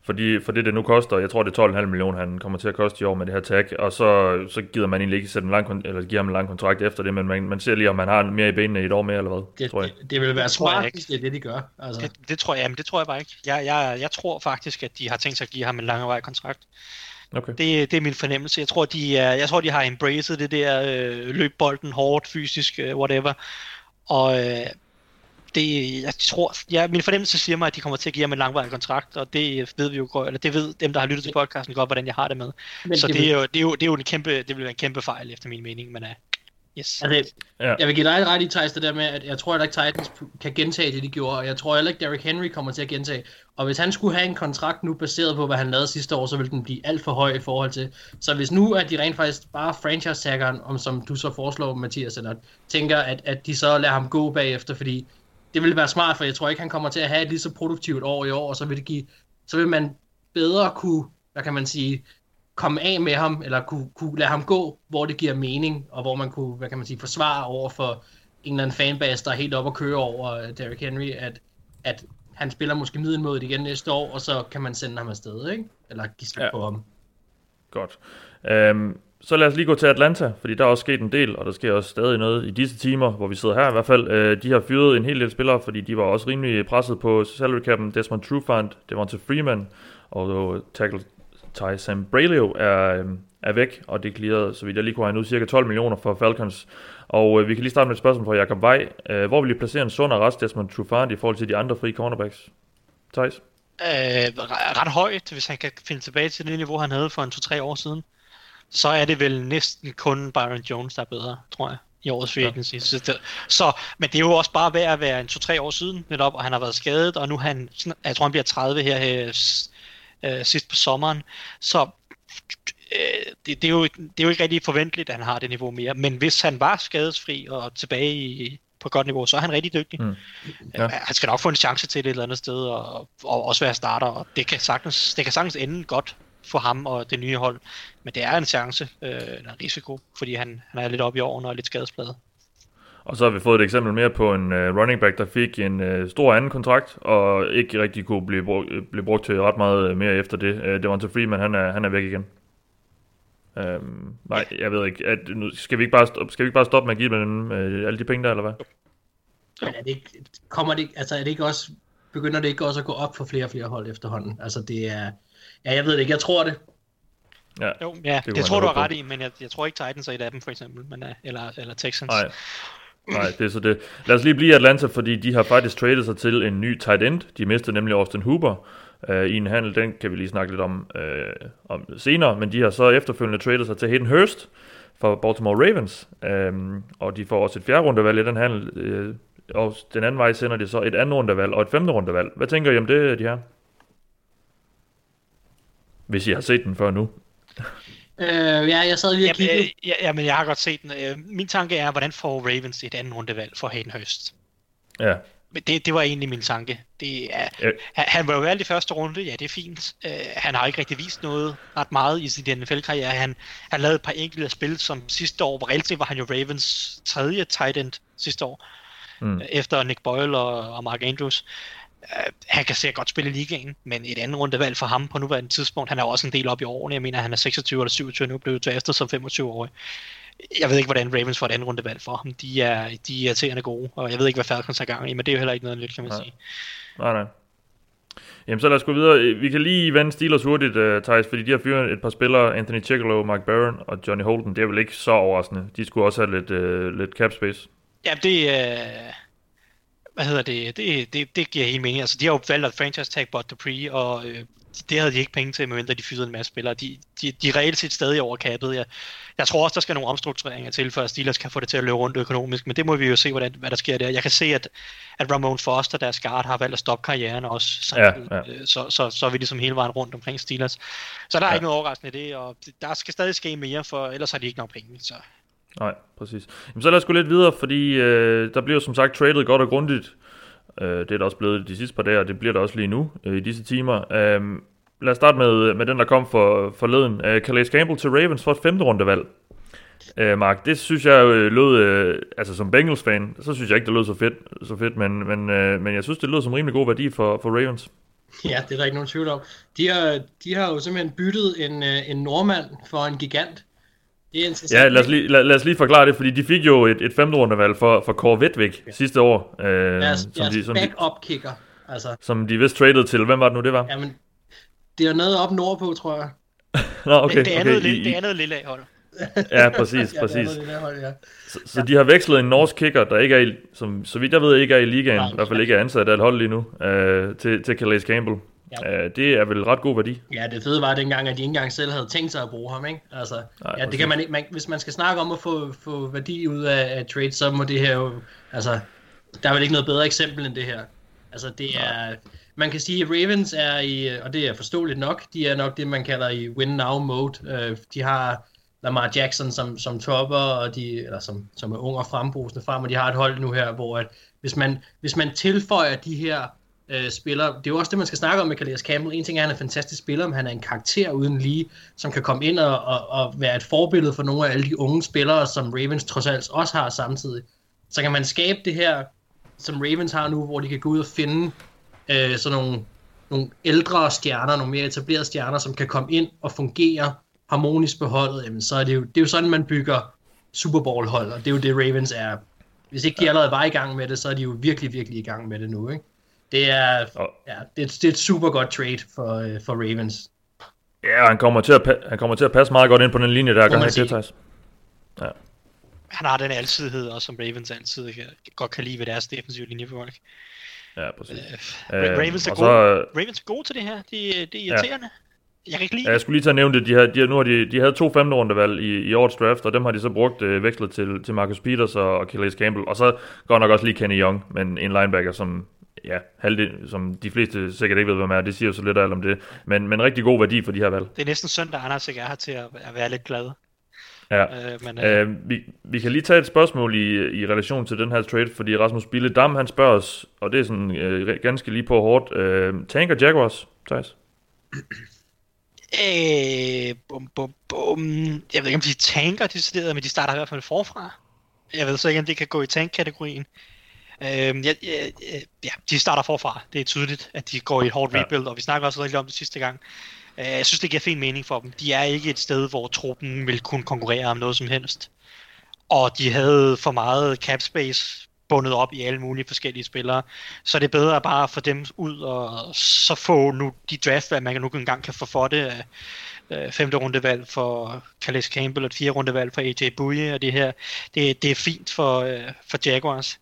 Speaker 4: fordi, for det, det nu koster, jeg tror det er 12,5 millioner, han kommer til at koste i år med det her tag, og så, så gider man egentlig ikke sætte en lang, eller giver ham en lang kontrakt efter det, men man, man ser lige, om man har mere i benene i et år mere, eller hvad,
Speaker 6: det,
Speaker 4: tror jeg.
Speaker 6: Det, det vil være smart, hvis det er det, de gør. Altså.
Speaker 5: Det, det, tror jeg, men det tror jeg bare ikke. Jeg, jeg, jeg tror faktisk, at de har tænkt sig at give ham en langvarig kontrakt. Okay. Det, det er min fornemmelse. Jeg tror, de, er, jeg tror, de har embraced det der øh, løb bolden hårdt, fysisk, øh, whatever. Og øh, det, jeg tror, ja, min fornemmelse siger mig, at de kommer til at give ham en langvarig kontrakt, og det ved vi jo godt, eller det ved dem, der har lyttet til podcasten godt, hvordan jeg har det med. Men så det, det, er jo, det, er jo, det er jo en kæmpe, det vil være en kæmpe fejl, efter min mening, men uh, yes.
Speaker 6: Altså, ja. Jeg vil give dig ret i, Thijs, det der med, at jeg tror at ikke, Titans kan gentage det, de gjorde, og jeg tror heller ikke, Derrick Henry kommer til at gentage. Og hvis han skulle have en kontrakt nu, baseret på, hvad han lavede sidste år, så ville den blive alt for høj i forhold til. Så hvis nu, at de rent faktisk bare franchise-taggeren, om som du så foreslår, Mathias, eller tænker, at, at de så lader ham gå bagefter, fordi det ville være smart, for jeg tror ikke, han kommer til at have et lige så produktivt år i år, og så vil det give, så vil man bedre kunne, hvad kan man sige, komme af med ham, eller kunne, kunne lade ham gå, hvor det giver mening, og hvor man kunne, hvad kan man sige, forsvare over for en eller anden fanbase, der er helt op og køre over øh, Derrick Henry, at, at han spiller måske middelmådet igen næste år, og så kan man sende ham afsted, ikke? Eller give slip ja. på ham.
Speaker 4: Godt. Um, så lad os lige gå til Atlanta, fordi der er også sket en del, og der sker også stadig noget i disse timer, hvor vi sidder her i hvert fald. Øh, de har fyret en hel del spillere, fordi de var også rimelig presset på salary cap'en. Desmond Trufant, til Freeman og øh, tackle Ty Sam Braylio er, øh, er væk, og det clearede, så vidt jeg lige kunne have nu, cirka 12 millioner for Falcons. Og øh, vi kan lige starte med et spørgsmål fra Jacob Vej. Øh, hvor vil I placere en sund og rest Desmond Trufant i forhold til de andre frie cornerbacks? Thijs?
Speaker 5: Øh, ret højt, hvis han kan finde tilbage til det niveau, han havde for en 2-3 år siden så er det vel næsten kun Byron Jones, der er bedre, tror jeg, i årets free agency. Ja. Så, så, men det er jo også bare ved at være en 2-3 år siden netop, og han har været skadet, og nu han, jeg tror han bliver 30 her, her øh, sidst på sommeren. Så øh, det, det, er jo, det er jo ikke rigtig forventeligt, at han har det niveau mere. Men hvis han var skadesfri og tilbage i, på godt niveau, så er han rigtig dygtig. Mm. Ja. Han skal nok få en chance til det et eller andet sted, og, og også være starter, og det kan sagtens, det kan sagtens ende godt for ham og det nye hold. Men det er en chance, øh, en risiko, fordi han, han er lidt oppe i årene og er lidt skadespladet.
Speaker 4: Og så har vi fået et eksempel mere på en uh, running back, der fik en uh, stor anden kontrakt, og ikke rigtig kunne blive, brug, blive brugt til ret meget mere efter det. Uh, det var til Freeman, han er, han er væk igen. Um, nej, ja. jeg ved ikke. At, nu, skal, vi ikke bare stoppe, skal vi ikke bare stoppe med at give dem uh, alle de penge der, eller hvad?
Speaker 6: Men er det ikke, kommer det, altså er det ikke også, begynder det ikke også at gå op for flere og flere hold efterhånden? Altså det er, Ja, jeg ved det ikke. Jeg tror det.
Speaker 5: Ja, jo, ja det, det tror du har ret i, men jeg, jeg tror ikke Titans er et af dem, for eksempel, men, øh, eller, eller Texans.
Speaker 4: Nej. Nej, det er så det. Lad os lige blive i Atlanta, fordi de har faktisk traded sig til en ny tight end. De mistede nemlig Austin Hooper uh, i en handel. Den kan vi lige snakke lidt om, uh, om senere. Men de har så efterfølgende traded sig til Hayden Hurst fra Baltimore Ravens. Um, og de får også et fjerde rundevalg i den handel. Uh, og den anden vej sender de så et andet rundevalg og et femte rundevalg. Hvad tænker I om det, de her? Hvis I har set den før nu.
Speaker 6: Øh, ja, jeg sad lige og kiggede.
Speaker 5: Jamen, øh, ja, ja, men jeg har godt set den. Øh, min tanke er, hvordan får Ravens et andet rundevalg for Hayden Hurst?
Speaker 4: Ja.
Speaker 5: Men det, det var egentlig min tanke. Det er, ja. han, han var jo valgt i første runde, ja, det er fint. Uh, han har ikke rigtig vist noget ret meget i sin NFL-karriere. Han, han lavede et par enkelte spil, som sidste år, hvor reelt var han jo Ravens tredje tight end sidste år, mm. efter Nick Boyle og, og Mark Andrews. Uh, han kan sikkert godt spille i ligaen, men et andet rundevalg for ham på nuværende tidspunkt, han er også en del op i årene. Jeg mener, han er 26 eller 27 nu, blev til efter som 25-årig. Jeg ved ikke, hvordan Ravens får et andet rundevalg for ham. De er, de er irriterende gode, og jeg ved ikke, hvad Falcons er gang i, men det er jo heller ikke noget nyt, kan man nej. sige.
Speaker 4: Nej, nej. Jamen så lad os gå videre. Vi kan lige vende Steelers hurtigt, uh, Thijs, fordi de har fyret et par spillere, Anthony Chickalo, Mark Barron og Johnny Holden. Det er vel ikke så overraskende. De skulle også have lidt, uh, lidt cap space.
Speaker 5: Ja, det, uh, hvad hedder det, det, det, det giver helt mening. Altså, de har jo valgt at franchise tag Bot Dupree, og øh, det havde de ikke penge til, medmindre de fyrede en masse spillere. De, de, de er reelt set stadig overkappet. Jeg, jeg tror også, der skal nogle omstruktureringer til, for at Steelers kan få det til at løbe rundt økonomisk, men det må vi jo se, hvordan, hvad der sker der. Jeg kan se, at, at Ramon Foster, deres guard, har valgt at stoppe karrieren også,
Speaker 4: Ja, ja.
Speaker 5: Øh, Så, så, så er vi ligesom hele vejen rundt omkring Steelers. Så der er
Speaker 4: ja.
Speaker 5: ikke noget overraskende i det, og der skal stadig ske mere, for ellers har de ikke nok penge. Så.
Speaker 4: Nej, præcis. Jamen, så lad os gå lidt videre, fordi øh, der bliver som sagt tradet godt og grundigt. Øh, det er der også blevet de sidste par dage, og det bliver der også lige nu øh, i disse timer. Øh, lad os starte med, med den, der kom for forleden. Øh, Calais Campbell til Ravens for et femte rundevalg. Øh, Mark, det synes jeg øh, lød, øh, altså som Bengals-fan, så synes jeg ikke, det lød så fedt, så fedt men, men, øh, men jeg synes, det lød som rimelig god værdi for, for Ravens.
Speaker 6: Ja, det er der ikke nogen tvivl om. De har, de har jo simpelthen byttet en, øh, en nordmand for en gigant. Det er interessant.
Speaker 4: Ja, lad os lige, lad, lad os lige forklare det, fordi de fik jo et, et femte rundevalg for, for Kåre Vetvik ja. sidste år, øh,
Speaker 6: Deres,
Speaker 4: som,
Speaker 6: deres
Speaker 4: de, som, de,
Speaker 6: backup kicker. Altså,
Speaker 4: som de vist traded til. Hvem var det nu, det var?
Speaker 6: jamen, det er noget op nordpå, tror jeg. (laughs)
Speaker 4: Nå, okay.
Speaker 5: det, det, andet,
Speaker 4: okay.
Speaker 5: lille,
Speaker 4: I,
Speaker 5: det andet lille hold.
Speaker 4: Ja, præcis, (laughs) præcis.
Speaker 6: Hold, ja.
Speaker 4: Så, så de har vekslet en norsk kicker, der ikke er i, som, så vidt jeg ved, ikke er i ligaen,
Speaker 6: Nej,
Speaker 4: i hvert fald ikke er ansat af et hold lige nu, øh, til, til Calais Campbell.
Speaker 6: Ja.
Speaker 4: Øh, det er vel ret god værdi.
Speaker 6: Ja, det fede var dengang, at de ikke engang selv havde tænkt sig at bruge ham, ikke? Altså,
Speaker 4: Nej,
Speaker 6: ja, det kan man ikke, man, hvis man skal snakke om at få, få værdi ud af, af trade, så må det her jo, altså, der er vel ikke noget bedre eksempel end det her. Altså, det er, man kan sige, at Ravens er i, og det er forståeligt nok, de er nok det, man kalder i win-now-mode. Øh, de har Lamar Jackson som, som topper, og de, eller som, som er ung og frembrusende frem, og de har et hold nu her, hvor at, hvis, man, hvis man tilføjer de her øh, spillere, det er jo også det, man skal snakke om med Calais Campbell. En ting er, at han er en fantastisk spiller, men han er en karakter uden lige, som kan komme ind og, og, og være et forbillede for nogle af alle de unge spillere, som Ravens trods alt også har samtidig. Så kan man skabe det her, som Ravens har nu, hvor de kan gå ud og finde øh, sådan nogle, nogle ældre stjerner, nogle mere etablerede stjerner, som kan komme ind og fungere harmonisk på holdet, jamen, så er det, jo, det er jo sådan, man bygger Super Bowl hold, og det er jo det, Ravens er. Hvis ikke de allerede var i gang med det, så er de jo virkelig, virkelig i gang med det nu. Ikke? Det, er,
Speaker 4: Og-
Speaker 6: ja, det, er, det er et super godt trade for, øh, for Ravens.
Speaker 4: Ja, han kommer, til at, han kommer til at passe meget godt ind på den linje der, gør han ikke Thijs?
Speaker 5: Han har den alsidighed, også som Ravens altid kan, godt kan lide ved deres defensive linjefolk.
Speaker 4: Ja, præcis.
Speaker 5: Øh,
Speaker 4: Øh,
Speaker 5: Ravens, er gode,
Speaker 4: så,
Speaker 5: Ravens er gode til det her. Det, det er irriterende. Jeg kan ikke lide
Speaker 4: Ja, jeg skulle lige til at nævne det. De, har, de, har, nu har de, de havde to femte rundevalg i, i årets draft, og dem har de så brugt øh, vekslet til, til Marcus Peters og, og Calais Campbell. Og så går nok også lige Kenny Young, men en linebacker, som, ja, halvdel, som de fleste sikkert ikke ved, hvem er. Det siger jo så lidt alt om det. Men, men rigtig god værdi for de her valg.
Speaker 5: Det er næsten synd, at Anders ikke er her til at, at være lidt glad.
Speaker 4: Ja.
Speaker 5: Øh, men, øh,
Speaker 4: Øh, vi, vi kan lige tage et spørgsmål i, i relation til den her trade, fordi Rasmus Bille Dam, han spørger os, og det er sådan øh, ganske lige på hårdt, øh, tanker Jaguars, Thijs?
Speaker 5: øh, bum, bum, bum. Jeg ved ikke, om de tanker decideret, men de starter i hvert fald forfra. Jeg ved så ikke, om det kan gå i tank-kategorien. Øh, ja, ja, ja, de starter forfra. Det er tydeligt, at de går i et hårdt
Speaker 4: Ja.
Speaker 5: rebuild, og vi snakker også rigtig om det sidste gang. Øh, jeg synes, det giver fin mening for dem. De er ikke et sted, hvor truppen vil kunne konkurrere om noget som helst. Og de havde for meget cap space bundet op i alle mulige forskellige spillere. Så det er bedre bare at få dem ud og så få nu de draft, hvad man nu engang kan få for det. Øh, femte rundevalg for Calais Campbell og et fjerde rundevalg for AJ Bouye og det her. Det, det er fint for, øh, for Jaguars.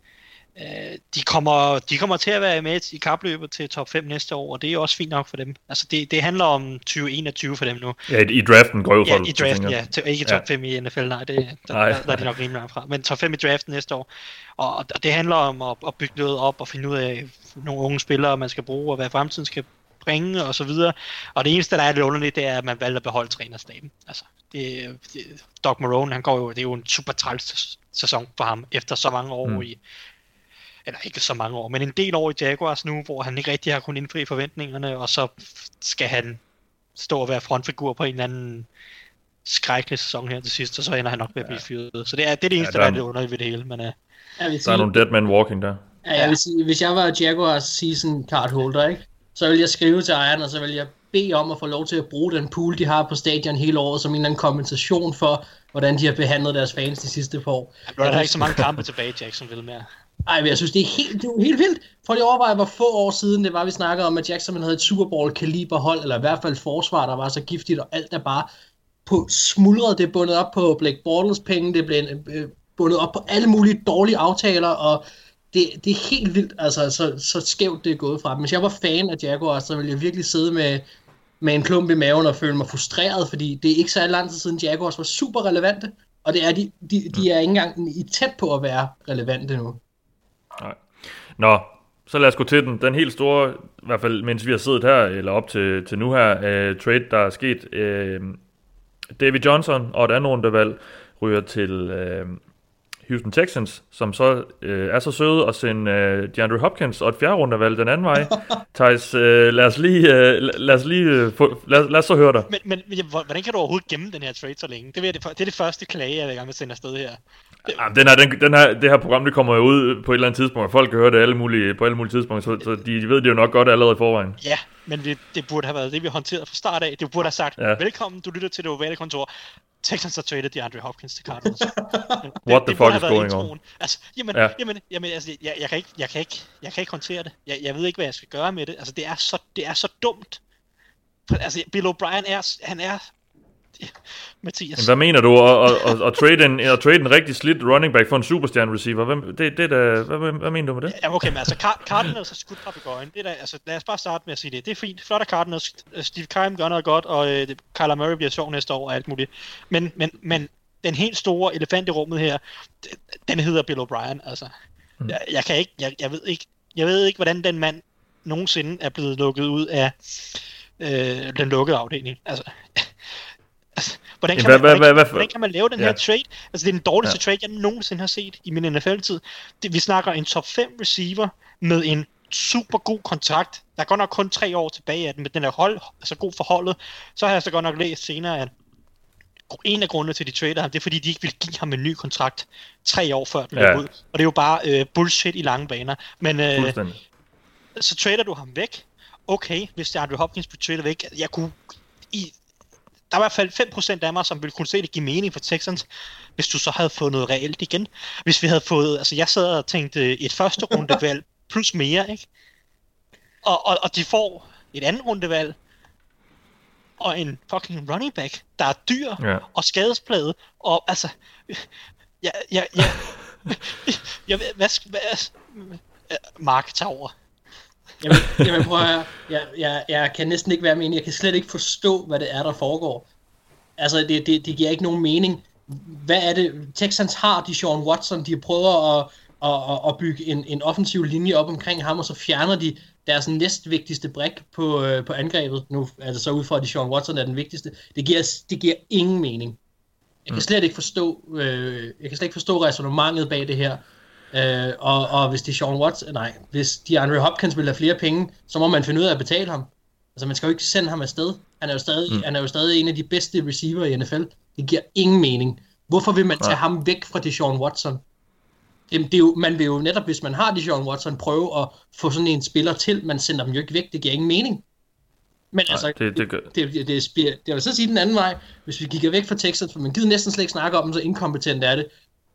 Speaker 5: Øh, de, kommer, de kommer til at være med i kapløbet til top 5 næste år, og det er også fint nok for dem. Altså det, det handler om 2021 for dem nu.
Speaker 4: Ja, i, i draften går jo
Speaker 5: Ja,
Speaker 4: for
Speaker 5: i
Speaker 4: det,
Speaker 5: draften, ja. Til, ikke top 5 i NFL, nej, det, der,
Speaker 4: Nej.
Speaker 5: der, der er de nok rimelig langt fra. Men top 5 i draften næste år. Og, og det handler om at, at bygge noget op og finde ud af nogle unge spillere, man skal bruge, og hvad fremtiden skal bringe, og så videre. Og det eneste, der er lidt underligt, det er, at man valgte at beholde trænerstaben. Altså, det, det, Doc Marone, han går jo, det er jo en super træls sæson for ham, efter så mange år
Speaker 4: Mm.
Speaker 5: i, eller ikke så mange år, men en del år i Jaguars nu, hvor han ikke rigtig har kunnet indfri forventningerne, og så skal han stå og være frontfigur på en eller anden skrækkelig sæson her til sidst, og så ender han nok med at blive fyret. Så det er det, er det eneste,
Speaker 4: der
Speaker 5: ja,
Speaker 4: er
Speaker 5: der er lidt underligt ved det hele, men uh,
Speaker 6: Jeg vil
Speaker 4: Der er
Speaker 6: sige,
Speaker 4: nogle dead men walking der.
Speaker 6: ja, jeg vil sige, hvis jeg var Jaguars season card holder, ikke? så vil jeg skrive til ejeren, og så vil jeg bede om at få lov til at bruge den pool, de har på stadion hele året, som en eller anden kompensation for, hvordan de har behandlet deres fans de sidste par år.
Speaker 5: er der ikke så mange kampe tilbage i Jacksonville mere.
Speaker 6: Ej, men jeg synes, det er helt, det er helt vildt. Prøv lige at overveje, hvor få år siden det var, vi snakkede om, at Jackson havde et Super Bowl kaliber hold, eller i hvert fald forsvar, der var så giftigt, og alt der bare på smuldret. Det er bundet op på Blake Bortles penge, det blev øh, bundet op på alle mulige dårlige aftaler, og det, det er helt vildt, altså så, så skævt det er gået fra dem. Hvis jeg var fan af Jaguars, så ville jeg virkelig sidde med, med en klump i maven og føle mig frustreret, fordi det er ikke så lang tid siden Jaguars var super relevante, og det er de, de, de er ikke engang i tæt på at være relevante nu.
Speaker 4: Nej. Nå, så lad os gå til den. Den helt store, i hvert fald mens vi har siddet her, eller op til, til nu her, uh, trade, der er sket. Uh, David Johnson og et andet rundevalg ryger til uh, Houston Texans, som så øh, er så søde at sende øh, DeAndre Hopkins og et fjerde rundevalg den anden vej. (laughs) Thijs, øh, lad os lige, øh, lad os lige øh, få, lad, lad os så høre dig.
Speaker 5: Men, men, hvordan kan du overhovedet gemme den her trade så længe? Det, er det, det er det første klage, jeg vil gerne vil sende afsted her.
Speaker 4: Jamen, den her, den, den her, det her program, det kommer jo ud på et eller andet tidspunkt, og folk kan høre det alle mulige, på alle mulige tidspunkter, så, så de, de ved det jo nok godt allerede i forvejen.
Speaker 5: Ja, men det, det burde have været det, vi håndterede fra start af. Det burde have sagt, ja. velkommen, du lytter til det ovale kontor. Texans har traded DeAndre Hopkins til Cardinals. (laughs) det,
Speaker 4: What the det fuck is going on?
Speaker 5: Altså, jamen, ja. jamen, jamen altså, jeg, jeg, kan ikke, jeg, kan ikke, jeg kan ikke håndtere det. Jeg, jeg ved ikke, hvad jeg skal gøre med det. Altså, det er så, det er så dumt. Altså, Bill O'Brien er, han er (laughs)
Speaker 4: Mathias. Men hvad mener du? At, at, at, at, trade en, at trade en rigtig slidt running back for en superstjerne receiver? Hvem, det, det der, hvad, hvad, hvad, mener du med det?
Speaker 5: Ja, okay, men altså Car- Cardinals har skudt papegøjen. Det der, altså, lad os bare starte med at sige det. Det er fint. Flot af Cardinals. Steve Keim gør noget godt, og uh, Kyler Murray bliver sjov næste år og alt muligt. Men, men, men den helt store elefant i rummet her, den hedder Bill O'Brien. Altså, mm. jeg, jeg, kan ikke, jeg, jeg ved ikke, jeg ved ikke, hvordan den mand nogensinde er blevet lukket ud af øh, den lukkede afdeling. Altså, (laughs) Altså, (laughs) hvordan, kan man, hvordan, hvordan kan man lave den ja. her trade? Altså, det er den dårligste ja. trade, jeg nogensinde har set i min NFL-tid. Det, vi snakker en top 5 receiver med en super god kontrakt. Der er godt nok kun tre år tilbage af den, men den er hold, altså god for holdet. Så har jeg så godt nok læst senere, at en af grundene til, at de trader ham, det er fordi, de ikke vil give ham en ny kontrakt tre år før den ja. ud. Og det er jo bare øh, bullshit i lange baner. Men øh, så trader du ham væk. Okay, hvis det er Andrew Hopkins bliver tradet væk, jeg kunne i der er i hvert fald 5% af mig, som ville kunne se det give mening for Texans, hvis du så havde fået noget reelt igen. Hvis vi havde fået, altså jeg sad og tænkte et første rundevalg (laughs) plus mere, ikke? Og, og, og de får et andet rundevalg, og en fucking running back, der er dyr ja. og skadespladet, og altså, ja, ja, ja, (laughs) (laughs) jeg, hvad, hvad, hvad, Mark tager over.
Speaker 6: Jamen, jamen prøv at høre. Jeg, jeg, jeg kan næsten ikke være med Jeg kan slet ikke forstå, hvad det er, der foregår. Altså, det, det, det giver ikke nogen mening. Hvad er det? Texans har de Sean Watson, de prøver at, at, at bygge en, en offensiv linje op omkring ham, og så fjerner de deres næstvigtigste brik på, øh, på angrebet. Nu er det så ud fra, at de Sean Watson er den vigtigste. Det giver, det giver ingen mening. Jeg kan mm. slet ikke forstå, øh, jeg kan slet ikke forstå resonemanget bag det her. Øh, og, og hvis det er Sean Watts, nej, hvis de Andre Hopkins vil have flere penge, så må man finde ud af at betale ham. Altså man skal jo ikke sende ham afsted. Han er jo stadig, mm. han er jo stadig en af de bedste receiver i NFL. Det giver ingen mening. Hvorfor vil man tage ja. ham væk fra Deshaun Watson? Det, det er jo, man vil jo netop, hvis man har Deshaun Watson, prøve at få sådan en spiller til, man sender dem jo ikke væk. Det giver ingen mening. Men Nej, altså, det, det, gør... det, det, det, det, jeg vil så sige den anden vej, hvis vi kigger væk fra Texas, for man gider næsten slet ikke snakke om dem, så inkompetent er det,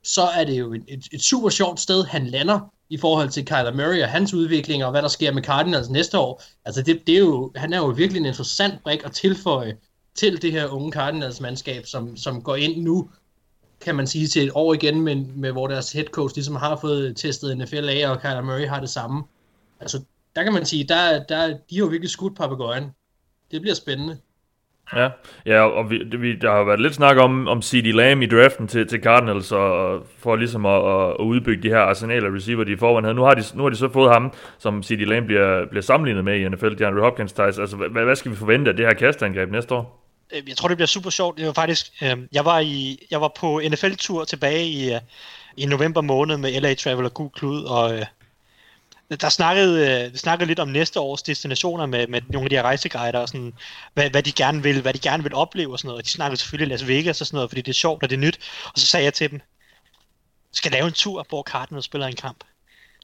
Speaker 6: så er det jo et, et, et super sjovt sted, han lander i forhold til Kyler Murray og hans udvikling, og hvad der sker med Cardinals næste år. Altså, det, det er jo, han er jo virkelig en interessant brik at tilføje til det her unge Cardinals-mandskab, som, som går ind nu, kan man sige, til et år igen, med, med hvor deres head coach ligesom har fået testet NFL af, og Kyler Murray har det samme. Altså, der kan man sige, der, der, de har jo virkelig skudt papegøjen. Det bliver spændende.
Speaker 4: Ja, ja og vi, vi, der har været lidt snak om, om C.D. Lamb i draften til, til Cardinals, og for ligesom at, at udbygge de her arsenal af receiver, de i forvejen havde. Nu har de, nu har de så fået ham, som C.D. Lamb bliver, bliver sammenlignet med i NFL, DeAndre Hopkins ties. Altså, hvad, hvad skal vi forvente af det her kastangreb næste år?
Speaker 5: Øh, jeg tror, det bliver super sjovt. Det var faktisk, øh, jeg, var i, jeg var på NFL-tur tilbage i, øh, i november måned med LA Travel og Gud Klud, og øh, der snakkede, øh, snakkede lidt om næste års destinationer med, med nogle af de her rejseguider, og sådan, hvad, hvad, de gerne vil, hvad de gerne vil opleve og sådan noget. Og de snakkede selvfølgelig Las Vegas og sådan noget, fordi det er sjovt og det er nyt. Og så sagde jeg til dem, skal lave en tur, hvor Cardinals spiller en kamp.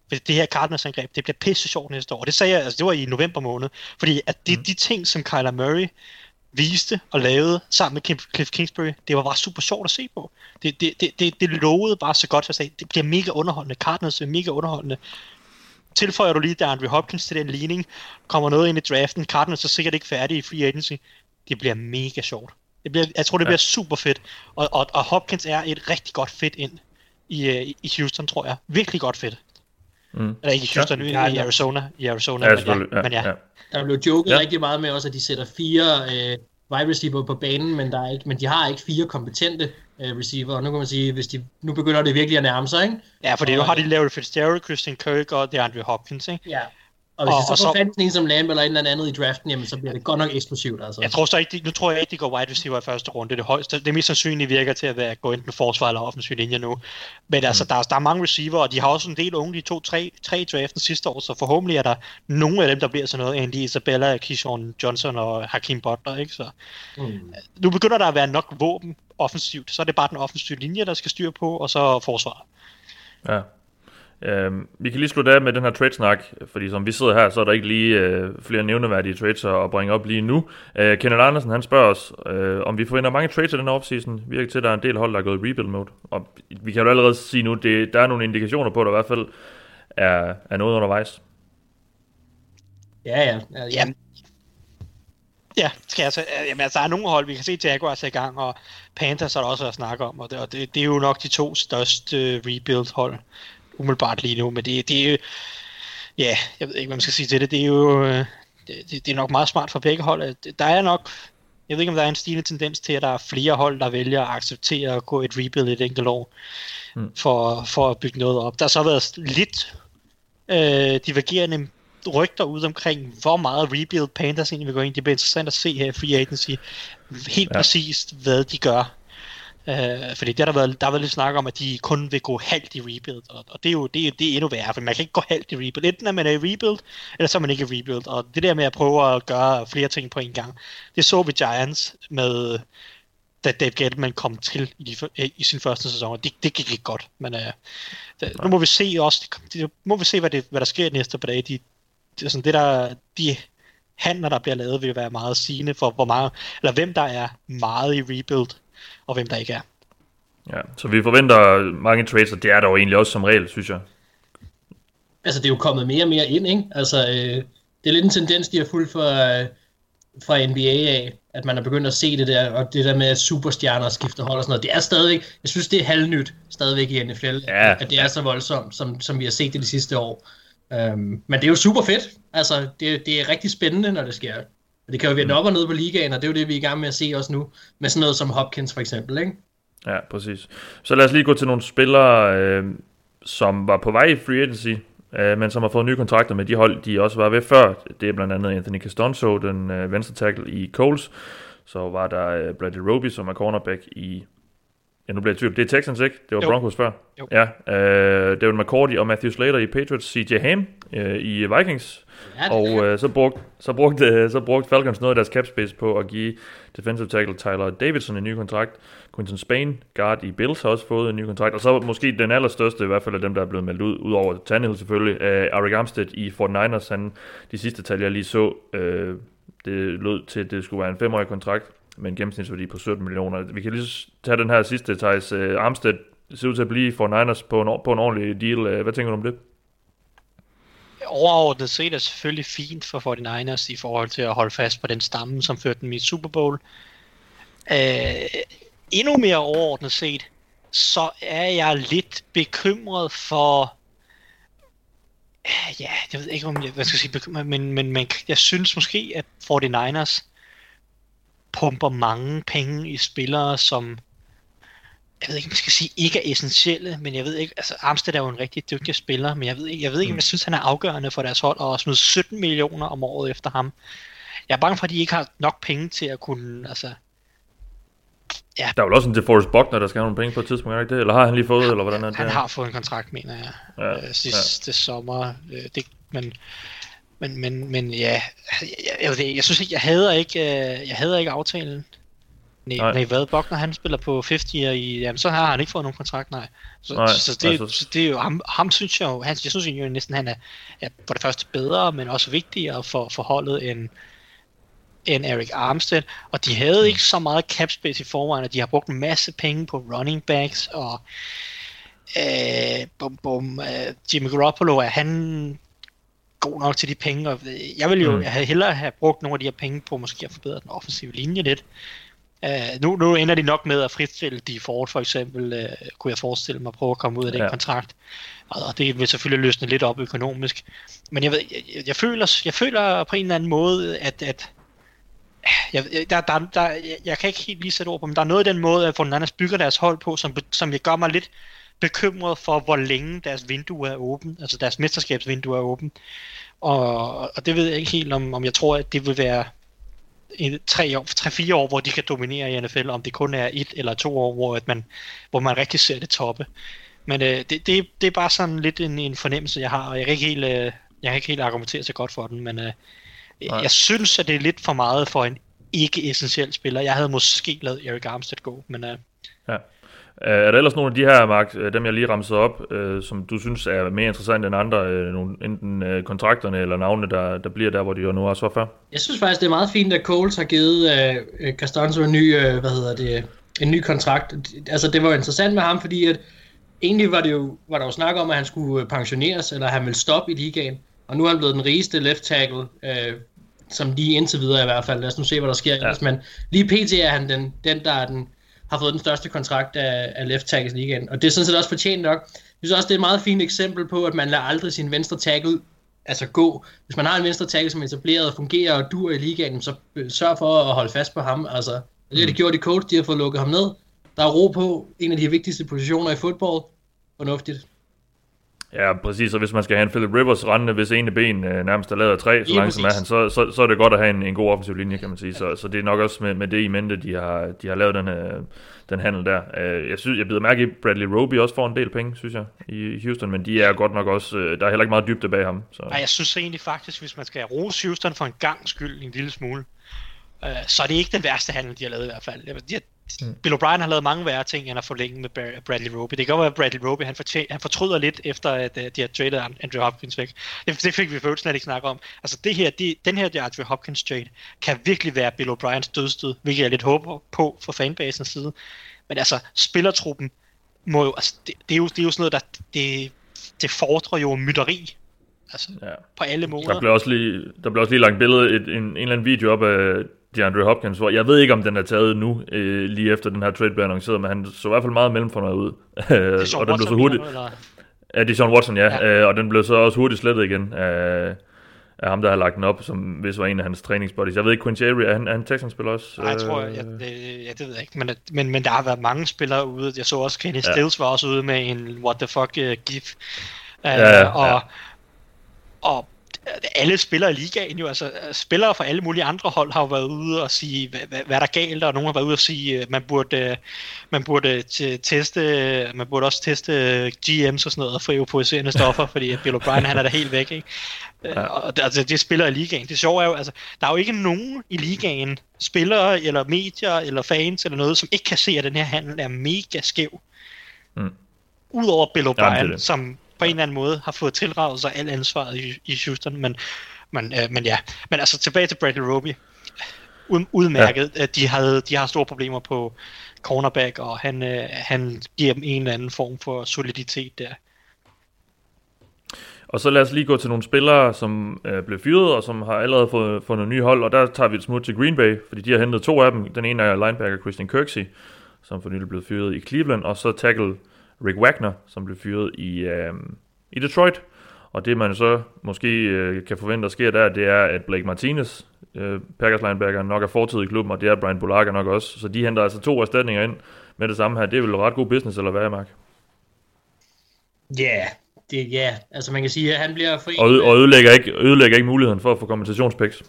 Speaker 5: For det her Cardinals angreb, det bliver pisse sjovt næste år. Og det sagde jeg, altså det var i november måned. Fordi at det, mm. de ting, som Kyler Murray viste og lavede sammen med Cliff Kingsbury, det var bare super sjovt at se på. Det, det, det, det, det lovede bare så godt, at sige, det bliver mega underholdende. Cardinals er mega underholdende tilføjer du lige der Andrew Hopkins til den ligning, kommer noget ind i draften, Cardinals er sikkert ikke færdige i free agency, det bliver mega sjovt. Det bliver, jeg tror, det bliver ja. super fedt, og, og, og Hopkins er et rigtig godt fedt ind i, uh, i Houston, tror jeg. Virkelig godt fedt.
Speaker 4: Mm.
Speaker 5: Eller ikke i Houston, ja.
Speaker 6: Ja,
Speaker 5: i
Speaker 6: ja.
Speaker 5: Arizona. I Arizona,
Speaker 4: Ja,
Speaker 5: men, ja.
Speaker 4: Ja,
Speaker 5: men ja.
Speaker 4: ja.
Speaker 6: Der blev joket
Speaker 4: ja.
Speaker 6: rigtig meget med også, at de sætter fire øh, wide receiver på banen, men, der er ikke, men de har ikke fire kompetente øh, receiver. Og nu kan man sige, hvis de, nu begynder det virkelig at nærme sig, ikke?
Speaker 5: ja, fordi nu har de lavet Fitzgerald, Christian Kirk og DeAndre Hopkins, ikke?
Speaker 6: Ja. Og hvis
Speaker 5: Og-
Speaker 6: og,
Speaker 5: og
Speaker 6: så i sådan en som Lamb eller en eller andet i draften, jamen så bliver det godt nok eksplosivt, altså.
Speaker 5: Jeg tror så ikke, de, nu tror jeg ikke, de går wide receiver i første runde. Det er det højeste. Det mest sandsynlige virker til at være, gå enten forsvar eller offensiv linje nu. Men
Speaker 6: Mm.
Speaker 5: altså, der, er- der er mange receiver, og de har også en del unge, de to, tre, tre i draften sidste år, så forhåbentlig er der nogle af dem, der bliver sådan noget, Andy Isabella, Keyshawn Johnson og Hakim Butler, ikke? Så
Speaker 6: Mm.
Speaker 5: nu begynder der at være nok våben offensivt, så er det bare den offensive linje, der skal styr på, og så forsvar.
Speaker 4: Ja. Øhm, vi kan lige slutte af med den her trade-snak, fordi som vi sidder her, så er der ikke lige øh, flere nævneværdige trades at bringe op lige nu. Øh, Kenneth Andersen, han spørger os, øh, om vi forventer mange trades i den her offseason. Virker til, at der er en del hold, der er gået i rebuild mode. Og vi kan jo allerede sige nu, det, der er nogle indikationer på, at der i hvert fald er, er noget undervejs.
Speaker 6: Ja, ja. ja, ja.
Speaker 5: Skal jeg så, jamen, altså, der er nogle hold, vi kan se Jaguars er i gang, og Panthers er der også at snakke om, og det, og det, det er jo nok de to største uh, rebuild-hold, umiddelbart lige nu, men det, det er jo, ja, jeg ved ikke, hvad man skal sige til det, det er jo, øh, det, det, er nok meget smart for begge hold. at Der er nok, jeg ved ikke, om der er en stigende tendens til, at der er flere hold, der vælger at acceptere at gå et rebuild et enkelt år,
Speaker 4: Mm.
Speaker 5: for, for at bygge noget op. Der har så været lidt øh, divergerende rygter ud omkring, hvor meget rebuild Panthers egentlig vil gå ind. Det bliver interessant at se her i Free Agency helt
Speaker 4: ja.
Speaker 5: præcist, hvad de gør. Øh, fordi det har der, været, der har været lidt snak om, at de kun vil gå halvt i rebuild, og, og det er jo det, er- det er endnu værre, for man kan ikke gå halvt i rebuild. Enten er man er i rebuild, eller så er man ikke i rebuild, og det der med at prøve at gøre flere ting på en gang, det så vi Giants med, da Dave Gettleman kom til i, de, i sin første sæson, og det, det gik ikke godt, men øh, nu må vi se også, det, må vi se, hvad, det, hvad der sker næste par dage. De, det, sådan, det der, de handler, der bliver lavet, vil være meget sigende for, hvor meget, eller hvem der er meget i rebuild, og hvem der ikke er.
Speaker 4: Ja, så vi forventer mange trades, og det er der jo egentlig også som regel, synes jeg.
Speaker 6: Altså, det er jo kommet mere og mere ind, ikke? Altså, øh, det er lidt en tendens, de har fulgt fra, øh, fra NBA af, at man er begyndt at se det der, og det der med at superstjerner skifter hold og sådan noget. Det er stadigvæk, jeg synes, det er halvnyt stadigvæk i NFL,
Speaker 4: Ja.
Speaker 6: at det er så voldsomt, som, som vi har set det de sidste år. Um, men det er jo super fedt. Altså, det, det er rigtig spændende, når det sker. Og det kan jo vende op og ned på ligaen, og det er jo det, vi er i gang med at se også nu, med sådan noget som Hopkins for eksempel, ikke?
Speaker 4: Ja, præcis. Så lad os lige gå til nogle spillere, øh, som var på vej i free agency, øh, men som har fået nye kontrakter med de hold, de også var ved før. Det er blandt andet Anthony Castonzo, den øh, venstre tackle i Coles. Så var der øh, Bradley Roby, som er cornerback i... Ja, nu bliver jeg tvivl. Det er Texans, ikke? Det var
Speaker 5: Jo.
Speaker 4: Broncos før.
Speaker 5: Jo.
Speaker 4: Ja, øh, David McCourty og Matthew Slater i Patriots, CJ Ham øh, i Vikings.
Speaker 6: Ja,
Speaker 4: Og øh, så, brugte, så, brugte, så brugte Falcons noget af deres cap space på at give defensive tackle Tyler Davidson en ny kontrakt. Quinton Spain, guard i Bills, har også fået en ny kontrakt. Og så måske den allerstørste, i hvert fald af dem, der er blevet meldt ud, udover Tannehill selvfølgelig, øh, Arik Armstead i 49ers. Han, de sidste tal, jeg lige så, øh, det lød til, at det skulle være en femårig kontrakt med en gennemsnitsværdi på 17 millioner. Vi kan lige tage den her sidste, Thijs. Øh, Armstead ser ud til at blive for Niners på en, på en ordentlig deal. Øh, Hvad tænker du om det?
Speaker 5: Overordnet set er selvfølgelig fint for 49ers i forhold til at holde fast på den stamme, som førte dem i Super Bowl. Øh, endnu mere overordnet set, så er jeg lidt bekymret for... Øh, ja, jeg ved ikke, om jeg hvad skal jeg sige, bekymret, men, men, men jeg synes måske, at 49ers pumper mange penge i spillere, som jeg ved ikke, om jeg skal sige, ikke er essentielle, men jeg ved ikke, altså Armstead er jo en rigtig dygtig spiller, men jeg ved ikke, jeg ved ikke, om jeg synes, han er afgørende for deres hold, og smide 17 millioner om året efter ham. Jeg er bange for, at de ikke har nok penge til at kunne, altså,
Speaker 4: Der er vel også en DeForest Buckner, der skal have nogle penge på et tidspunkt, er det ikke det? Eller har han lige fået, eller hvordan er det?
Speaker 5: han har fået en kontrakt, mener jeg,
Speaker 4: Ja,
Speaker 5: ja, øh, sidste ja. sommer. Øh, det, men, men, men, men ja, jeg, jeg, jeg, jeg synes ikke, jeg hader ikke, øh, jeg hader ikke aftalen. Nej,
Speaker 4: Nej.
Speaker 5: nej, hvad? Buckner, han spiller på 50 i, jamen så har han ikke fået nogen kontrakt, nej. Så,
Speaker 4: Nej,
Speaker 5: så, det,
Speaker 4: altså-
Speaker 5: altså, så det er jo, ham, ham synes jeg jo, han, jeg synes jo næsten, han er, er for det første bedre, men også vigtigere for, for holdet end, end Eric Armstead, og de havde ikke så meget cap space i forvejen, og de har brugt en masse penge på running backs, og øh, bum, bum, øh, Jimmy Garoppolo, er han god nok til de penge, og øh, jeg vil jo
Speaker 4: Mm.
Speaker 5: mm. have hellere have brugt nogle af de her penge på måske at forbedre den offensive linje lidt, Uh, nu, nu ender de nok med at fritstille de Ford for eksempel, uh, kunne jeg forestille mig at prøve at komme ud af den
Speaker 4: Ja.
Speaker 5: kontrakt. Og det vil selvfølgelig løsne lidt op økonomisk. Men jeg, ved, jeg, jeg, jeg, føler, jeg føler på en eller anden måde, at, at jeg, jeg- der, der, der, jeg, jeg kan ikke helt lige sætte ord på, men der er noget i den måde, at Fernandes bygger deres hold på, som, som gør mig lidt bekymret for, hvor længe deres vindue er åben, altså deres mesterskabsvindue er åben. Og, og det ved jeg ikke helt, om, om jeg tror, at det vil være tre, år, tre, fire år, hvor de kan dominere i NFL, om det kun er et eller to år, hvor, at man, hvor man rigtig ser det toppe. Men øh, det, det, det er bare sådan lidt en, en fornemmelse, jeg har, og jeg kan ikke helt, øh, jeg kan ikke helt argumentere så godt for den, men øh,
Speaker 4: Nej.
Speaker 5: jeg synes, at det er lidt for meget for en ikke-essentiel spiller. Jeg havde måske lavet Eric Armstead gå, men øh,
Speaker 4: Ja. Øh, Er der ellers nogle af de her, Mark, øh, dem jeg lige ramsede op, øh, som du synes er mere interessant end andre, øh, nogle, enten øh, kontrakterne eller navnene, der, der bliver der, hvor de jo nu også var før?
Speaker 6: Jeg synes faktisk, det er meget fint, at Coles har givet øh, øh, Castanzo en ny, øh, hvad hedder det, en ny kontrakt. Altså, det var jo interessant med ham, fordi at egentlig var, det jo, var der jo snak om, at han skulle pensioneres, eller han ville stoppe i ligaen. Og nu er han blevet den rigeste left tackle, øh, som lige indtil videre i hvert fald. Lad os nu se, hvad der sker. Ja. Men lige pt. er han den, den der er den, har fået den største kontrakt af, af left tackles i ligaen. Og det er sådan set også fortjent nok. Jeg synes også, det er et meget fint eksempel på, at man lader aldrig sin venstre tackle altså gå. Hvis man har en venstre tackle, som er etableret og fungerer og dur i ligaen, så øh, sørg for at holde fast på ham. Altså, det har de gjort i coach, de har fået lukket ham ned. Der er ro på en af de vigtigste positioner i fodbold. Fornuftigt.
Speaker 4: Ja, præcis, og hvis man skal have en Philip Rivers rendende, hvis ene ben øh, nærmest er lavet af træ, så
Speaker 6: Lige
Speaker 4: langsom er
Speaker 6: præcis.
Speaker 4: han, så, så, så er det godt at have en, en god offensiv linje, kan man sige. Så, så det er nok også med, med det i mente, de har, de har lavet den, øh, den handel der. Øh, jeg synes, jeg bider mærke i, at Bradley Roby også får en del penge, synes jeg, i Houston, men de er godt nok også, øh, der er heller ikke meget dybde bag ham. Så.
Speaker 5: Ej, jeg synes egentlig faktisk, hvis man skal rose Houston for en gang skyld en lille smule, øh, så er det ikke den værste handel, de har lavet i hvert fald. De har,
Speaker 4: Mm.
Speaker 5: Bill O'Brien har lavet mange værre ting, end at forlænge med Bradley Roby. Det kan godt være, at Bradley Roby han, fortæ- han fortryder lidt, efter at uh, de har traded An- Andrew Hopkins væk. Det, det fik vi for slet ikke snakke om. Altså det her, det, den her der Andrew Hopkins trade, kan virkelig være Bill O'Briens dødstød, hvilket jeg lidt håber på fra fanbasens side. Men altså, spillertruppen må jo, altså, det, det, er jo, det er jo sådan noget, der, det, det fordrer jo mytteri. Altså,
Speaker 4: Ja.
Speaker 5: på alle måder.
Speaker 4: Der blev også lige, der blev også lige lagt billede, et, en, en eller anden video op af DeAndre Hopkins, hvor jeg ved ikke, om den er taget nu, øh, lige efter den her trade blev annonceret, men han så i hvert fald meget mellemfornøjet ud.
Speaker 5: det er (laughs)
Speaker 4: og den blev så hurtigt,
Speaker 5: Eller,
Speaker 4: Ja, det er Sean Watson, ja.
Speaker 5: Ja.
Speaker 4: Øh, og den blev så også hurtigt slettet igen af, af ham, der har lagt den op, som hvis var en af hans træningsbuddies. Jeg ved ikke, Quincy Avery, er han, er han Texans-spiller også?
Speaker 5: Nej, jeg tror, jeg,
Speaker 4: Øh,
Speaker 5: det, ja, det ved jeg ikke, men, men, men der har været mange spillere ude. Jeg så også Kenny
Speaker 4: Ja.
Speaker 5: Stills var også ude med en what the fuck uh, gif. Uh,
Speaker 4: Ja, ja,
Speaker 5: og,
Speaker 4: ja.
Speaker 5: og alle spillere i ligaen jo, altså spillere fra alle mulige andre hold har jo været ude og sige, hvad, hvad, hvad der er galt, og nogen har været ude og sige, at man burde, øh, man burde teste, man burde også teste GM's og sådan noget for euforiserende stoffer, fordi Bill O'Brien han er der helt væk, ikke? Ja. Og altså, det spiller i ligaen. Det sjove er jo, altså, der er jo ikke nogen i ligaen, spillere eller medier eller fans eller noget, som ikke kan se, at den her handel er mega skæv.
Speaker 4: Mm.
Speaker 5: Udover Bill O'Brien,
Speaker 4: det.
Speaker 5: som på en eller anden måde har fået tilraget sig al ansvaret i, i Houston, men, men, øh, men ja. Men altså tilbage til Bradley Roby. Ud, udmærket. Ja. De, havde, de har store problemer på cornerback, og han, øh, han giver dem en eller anden form for soliditet der.
Speaker 4: Og så lad os lige gå til nogle spillere, som øh, blev fyret, og som har allerede fået, fundet nye hold, og der tager vi et smut til Green Bay, fordi de har hentet to af dem. Den ene er linebacker Christian Kirksey, som for nylig blev fyret i Cleveland, og så tackle Rick Wagner, som blev fyret i, øh, i Detroit. Og det man så måske øh, kan forvente, der sker der, det er, at Blake Martinez, øh, Packers linebacker, nok er fortid i klubben, og det er Brian Bulaga nok også. Så de henter altså to erstatninger ind med det samme her. Det er vel ret god business, eller hvad, Mark?
Speaker 6: Ja, yeah, det ja. Yeah. Altså man kan sige, at han bliver fri.
Speaker 4: Og, og ødelægger, ikke, ødelægger ikke muligheden for at få kompensationspicks.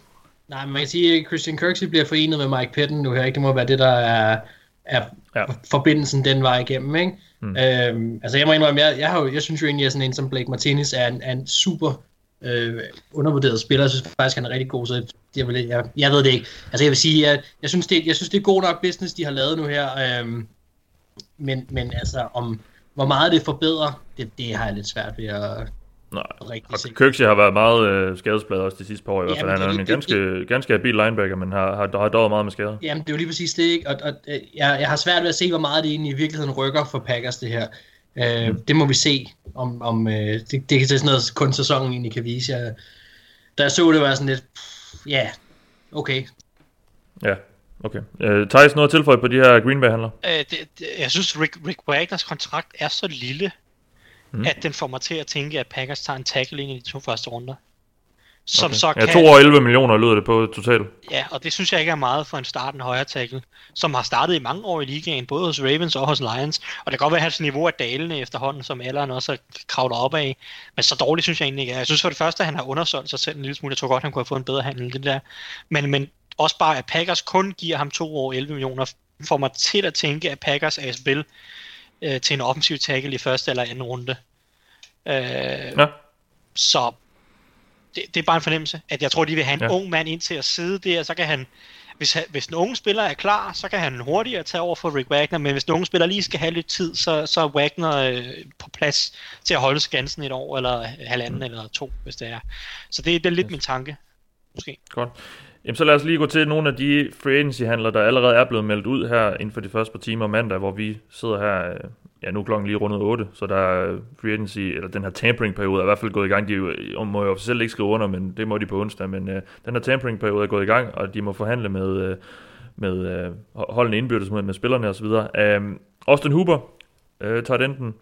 Speaker 6: Nej, man kan sige, at Christian Kirksey bliver forenet med Mike Pettin nu her. Ikke? Det må være det, der er, er
Speaker 4: Ja.
Speaker 6: forbindelsen den vej igennem. Ikke? Mm. Øhm, altså jeg må indrømme, jeg, jeg, har jo, jeg synes jo egentlig, at sådan en som Blake Martinez er en, er en super øh, undervurderet spiller. Jeg synes faktisk, han er rigtig god, så jeg, vil, jeg, jeg ved det ikke. Altså jeg vil sige, at jeg synes, det, jeg synes, det er god nok business, de har lavet nu her. Øhm, men, men altså, om hvor meget det forbedrer, det, det har jeg lidt svært ved at
Speaker 4: Nej.
Speaker 6: rigtig
Speaker 4: Og
Speaker 6: se.
Speaker 4: Kirksey har været meget øh, skadespladet også de sidste par år i hvert fald. Han er
Speaker 6: det-
Speaker 4: en
Speaker 6: det-
Speaker 4: ganske, ganske habil linebacker, men har, har, har døjet meget med skader.
Speaker 6: Jamen, det er jo lige præcis det, ikke? Og, og øh, jeg, jeg har svært ved at se, hvor meget det egentlig i virkeligheden rykker for Packers, det her. Øh, mm. Det må vi se, om, om øh, det, det kan til sådan noget, kun sæsonen egentlig kan vise. Jeg, da jeg så det, var jeg sådan lidt, ja, yeah, okay.
Speaker 4: Ja. Okay. Øh, Thijs, noget at tilføje på de her Green Bay-handler?
Speaker 5: Øh, det, det, jeg synes, Rick, Rick Wagners kontrakt er så lille, mm. at den får mig til at tænke, at Packers tager en tackle ind i de to første runder. Som
Speaker 4: Okay.
Speaker 5: så
Speaker 4: Ja,
Speaker 5: kan...
Speaker 4: 2 år 11 millioner lyder det på totalt.
Speaker 5: Ja, og det synes jeg ikke er meget for en starten højre tackle, som har startet i mange år i ligaen, både hos Ravens og hos Lions. Og det kan godt være, at hans niveau er dalende efterhånden, som alderen også har kravlet op af. Men så dårligt synes jeg egentlig ikke er. Jeg synes for det første, at han har undersolgt sig selv en lille smule. Jeg tror godt, han kunne have fået en bedre handel det der. Men, men også bare, at Packers kun giver ham to år 11 millioner, får mig til at tænke, at Packers er i spil øh, til en offensiv tackle i første eller anden runde. Øh,
Speaker 4: Ja.
Speaker 5: så det, det er bare en fornemmelse, at jeg tror, de vil have en
Speaker 4: Ja.
Speaker 5: ung mand ind til at sidde der, så kan han, hvis, hvis den unge spiller er klar, så kan han hurtigere tage over for Rick Wagner, men hvis den unge spiller lige skal have lidt tid, så, så er Wagner øh, på plads til at holde skansen et år, eller halvanden, mm. eller to, hvis det er. Så det, det er lidt min tanke, måske.
Speaker 4: Godt. Jamen, så lad os lige gå til nogle af de free agency-handler, der allerede er blevet meldt ud her inden for de første par timer mandag, hvor vi sidder her, øh, ja nu er klokken lige rundet 8, så der er free agency, eller den her tampering-periode er i hvert fald gået i gang. De øh, må jo officielt ikke skrive under, men det må de på onsdag, men øh, den her tampering-periode er gået i gang, og de må forhandle med, øh, med øh, holdene indbyrdes med, med spillerne osv. Øhm, øh, Austin Hooper, øh, tager enten,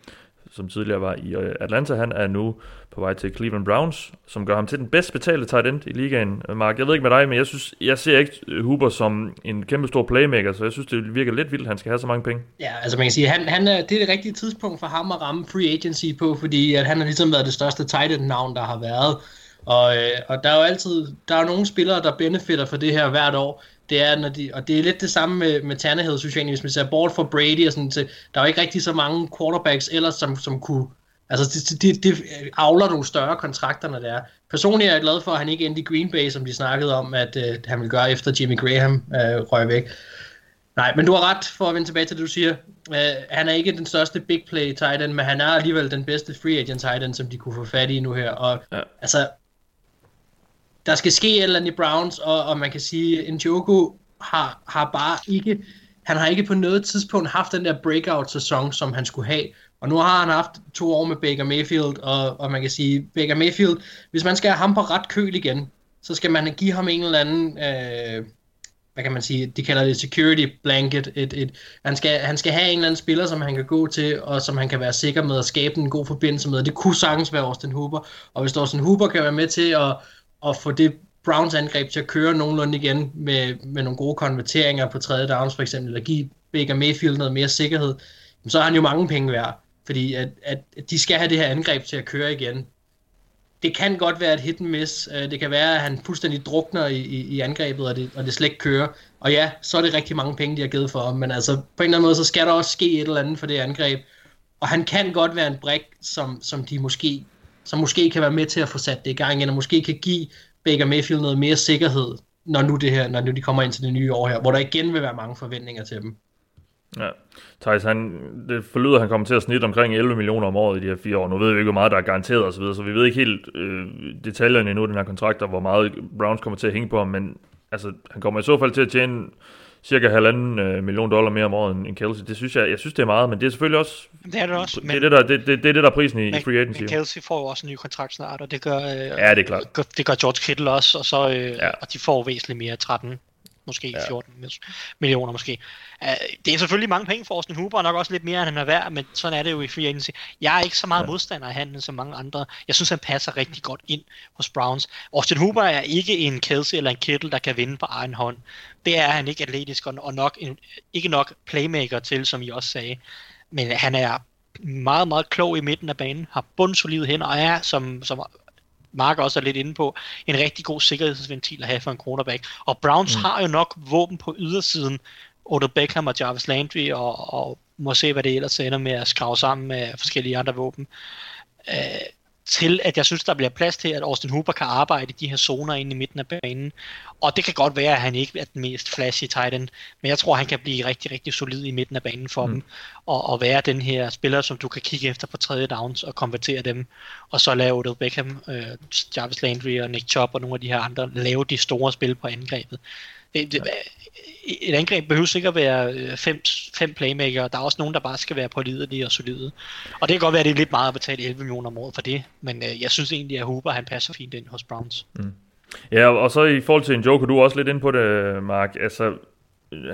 Speaker 4: som tidligere var i øh, Atlanta, han er nu på vej til Cleveland Browns, som gør ham til den bedst betalte tight end i ligaen. Mark, jeg ved ikke med dig, men jeg synes, jeg ser ikke øh, Huber Hooper som en kæmpe stor playmaker, så jeg synes, det virker lidt vildt, at han skal have så mange penge.
Speaker 6: Ja, altså man kan sige, han, han er, det er det rigtige tidspunkt for ham at ramme free agency på, fordi at han har ligesom været det største tight end navn, der har været. Og, øh, og der er jo altid, der er nogle spillere, der benefitter for det her hvert år. Det er, når de, og det er lidt det samme med, med Tannehill, synes jeg egentlig, hvis man ser bort fra Brady og sådan til, der er jo ikke rigtig så mange quarterbacks ellers, som, som kunne, altså det, det, det avler nogle større kontrakter, når det er. Personligt er jeg glad for, at han ikke endte i Green Bay, som de snakkede om, at øh, han ville gøre efter Jimmy Graham øh, røg væk. Nej, men du har ret for at vende tilbage til det, du siger. Uh, han er ikke den største big play tight end, men han er alligevel den bedste free agent tight end, som de kunne få fat i nu her. Og
Speaker 4: ja.
Speaker 6: altså, der skal ske et eller andet i Browns, og, og man kan sige, at Njoku har, har bare ikke, han har ikke på noget tidspunkt haft den der breakout-sæson, som han skulle have. Og nu har han haft to år med Baker Mayfield, og, og man kan sige, Baker Mayfield, hvis man skal have ham på ret køl igen, så skal man give ham en eller anden, øh, hvad kan man sige, de kalder det security blanket. Et, et, han, skal, han skal have en eller anden spiller, som han kan gå til, og som han kan være sikker med at skabe en god forbindelse med. Det kunne sagtens være Austin Hooper. Og hvis Austin Hooper kan være med til at, at få det Browns angreb til at køre nogenlunde igen med, med nogle gode konverteringer på tredje downs for eksempel, eller give Baker Mayfield noget mere sikkerhed, så har han jo mange penge værd. Fordi at, at de skal have det her angreb til at køre igen det kan godt være et hit and miss. Øh, det kan være, at han fuldstændig drukner i, i, i angrebet, og det, og det slet ikke kører. Og ja, så er det rigtig mange penge, de har givet for ham. Men altså, på en eller anden måde, så skal der også ske et eller andet for det angreb. Og han kan godt være en brik, som, som de måske, som måske kan være med til at få sat det i gang igen, og måske kan give Baker Mayfield noget mere sikkerhed, når nu, det her, når nu de kommer ind til det nye år her, hvor der igen vil være mange forventninger til dem.
Speaker 4: Ja. Thijs, han, det forlyder, at han kommer til at snitte omkring 11 millioner om året i de her fire år. Nu ved vi ikke, hvor meget der er garanteret osv., så, så vi ved ikke helt øh, detaljerne endnu i den her kontrakt, og hvor meget Browns kommer til at hænge på ham, men altså, han kommer i så fald til at tjene cirka halvanden øh, million dollar mere om året end, Kelsey. Det synes jeg, jeg synes, det er meget, men det er selvfølgelig også,
Speaker 5: Det er det også,
Speaker 4: det, er det, der, det, det, det er det, der er prisen i, i
Speaker 5: men,
Speaker 4: free agency.
Speaker 5: men Kelsey får jo også en ny kontrakt snart, og det gør, øh,
Speaker 4: Ja, det er klart.
Speaker 5: gør- det gør George Kittle også, og, så, øh,
Speaker 4: ja.
Speaker 5: og de får væsentligt mere, 13, måske
Speaker 4: Ja.
Speaker 5: 14 millioner måske. Uh, det er selvfølgelig mange penge for Austin Hooper, og nok også lidt mere, end han er værd, men sådan er det jo i free agency. Jeg er ikke så meget
Speaker 4: Ja.
Speaker 5: modstander af handlen som mange andre. Jeg synes, han passer rigtig godt ind hos Browns. Austin Hooper er ikke en Kelsey eller en Kittle, der kan vinde på egen hånd. Det er han ikke atletisk, og og nok en, ikke nok playmaker til, som I også sagde. Men han er meget, meget klog i midten af banen, har bundsolide hænder, og er, som, som Mark også er lidt inde på, en rigtig god sikkerhedsventil at have for en quarterback. Og Browns mm. har jo nok våben på ydersiden, Odell Beckham og Jarvis Landry, og, og må se, hvad det ellers ender med at skrave sammen med forskellige andre våben. Øh, til at jeg synes, der bliver plads til, at Austin Hooper kan arbejde i de her zoner inde i midten af banen. Og det kan godt være, at han ikke er den mest flashy tight end, men jeg tror, han kan blive rigtig, rigtig solid i midten af banen for mm. dem, og, og være den her spiller, som du kan kigge efter på tredje downs og konvertere dem, og så lave Odell Beckham, øh, Jarvis Landry og Nick Chubb og nogle af de her andre, lave de store spil på angrebet. Det, det, et angreb behøver ikke at være øh, fem, fem playmaker. Der er også nogen, der bare skal være pålidelige og solide. Og det kan godt være, at det er lidt meget at betale 11 millioner om året for det, men øh, jeg synes egentlig, at Hooper han passer fint ind hos Browns.
Speaker 4: Ja, og så i forhold til en joke, du er også lidt inde på det, Mark. Altså,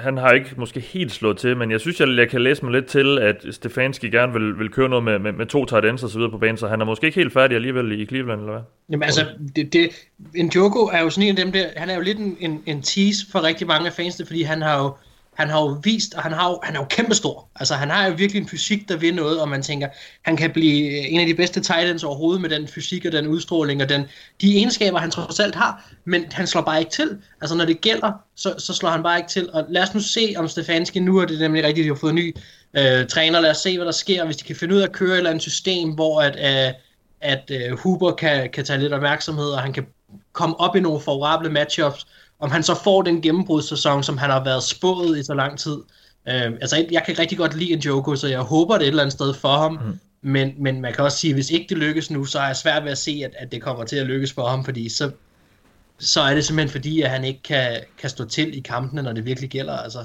Speaker 4: han har ikke måske helt slået til, men jeg synes, jeg, jeg kan læse mig lidt til, at Stefanski gerne vil, vil køre noget med, med, med to tight ends og så videre på banen, så han er måske ikke helt færdig alligevel i Cleveland, eller hvad?
Speaker 6: Jamen altså, det, det, Njoku er jo sådan en af dem der, han er jo lidt en, en, en tease for rigtig mange af fansene, fordi han har jo, han har jo vist, og han, har jo, han er jo kæmpestor. Altså, han har jo virkelig en fysik, der vil noget, og man tænker, han kan blive en af de bedste Titans overhovedet med den fysik og den udstråling og den, de egenskaber, han trods alt har, men han slår bare ikke til. Altså, når det gælder, så, så slår han bare ikke til. Og lad os nu se, om Stefanski nu er det nemlig rigtigt, de har fået en ny øh, træner. Lad os se, hvad der sker, hvis de kan finde ud af at køre et eller andet system, hvor at, øh, at øh, Huber kan, kan tage lidt opmærksomhed, og han kan komme op i nogle favorable matchups, om han så får den gennembrudssæson, som han har været spået i så lang tid. Øh, altså, jeg kan rigtig godt lide en Joko, så jeg håber det et eller andet sted for ham. Mm. Men, men man kan også sige, at hvis ikke det lykkes nu, så er jeg svært ved at se, at, at det kommer til at lykkes for ham, fordi så, så er det simpelthen fordi, at han ikke kan, kan stå til i kampene, når det virkelig gælder. Altså.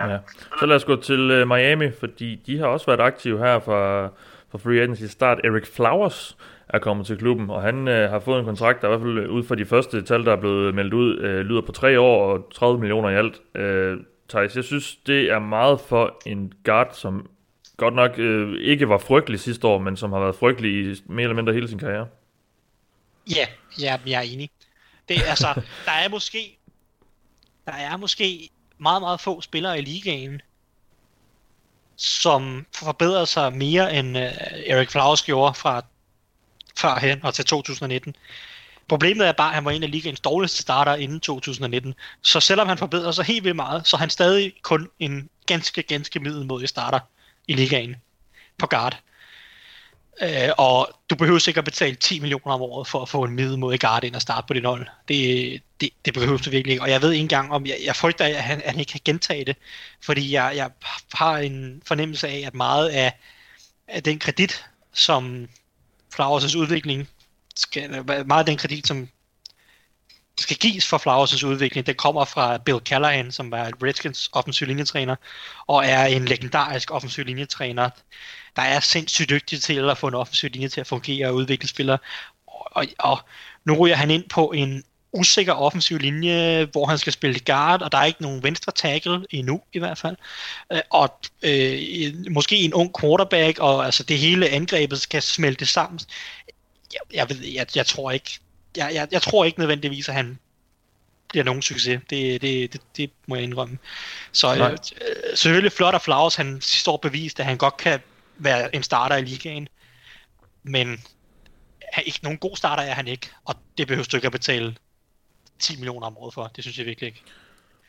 Speaker 4: Ja. Så lad os gå til uh, Miami, fordi de har også været aktive her fra, fra Free Agency start. Eric Flowers er kommet til klubben, og han øh, har fået en kontrakt, der i hvert fald øh, ud fra de første tal, der er blevet meldt ud, øh, lyder på tre år og 30 millioner i alt. Øh, Thijs, jeg synes, det er meget for en guard, som godt nok øh, ikke var frygtelig sidste år, men som har været frygtelig i mere eller mindre hele sin karriere.
Speaker 5: Ja, ja jeg er enig. Det, altså, (laughs) der er måske der er måske meget, meget få spillere i ligaen, som forbedrer sig mere end uh, Erik Flowers gjorde fra førhen og til 2019. Problemet er bare, at han var en af ligaens dårligste starter inden 2019. Så selvom han forbedrer sig helt vildt meget, så er han stadig kun en ganske, ganske middelmodig starter i ligaen på guard. Øh, og du behøver sikkert betale 10 millioner om året for at få en middelmodig guard ind og starte på din hold. Det, det, det behøver du virkelig ikke. Og jeg ved ikke engang, om jeg, jeg frygter, at han, at han ikke kan gentage det. Fordi jeg, jeg har en fornemmelse af, at meget af, af den kredit, som Flowers' udvikling, skal, meget af den kredit, som skal gives for Flowers' udvikling, den kommer fra Bill Callahan, som var Redskins offensiv linjetræner, og er en legendarisk offensiv linjetræner, der er sindssygt dygtig til at få en offensiv linje til at fungere og udvikle spillere. Og, og, og nu ryger han ind på en usikker offensiv linje, hvor han skal spille guard, og der er ikke nogen venstre tackle endnu i hvert fald. Øh, og øh, måske en ung quarterback, og altså det hele angrebet skal smelte sammen. Jeg, jeg, ved, jeg, jeg tror ikke, jeg, jeg, jeg tror ikke nødvendigvis, at han bliver nogen succes. Det, det, det, det må jeg indrømme. Så øh, selvfølgelig flot af Flowers, han sidste år bevist, at han godt kan være en starter i ligaen. Men ikke nogen god starter er han ikke, og det behøver du ikke at betale 10 millioner om året for. Det synes jeg virkelig ikke.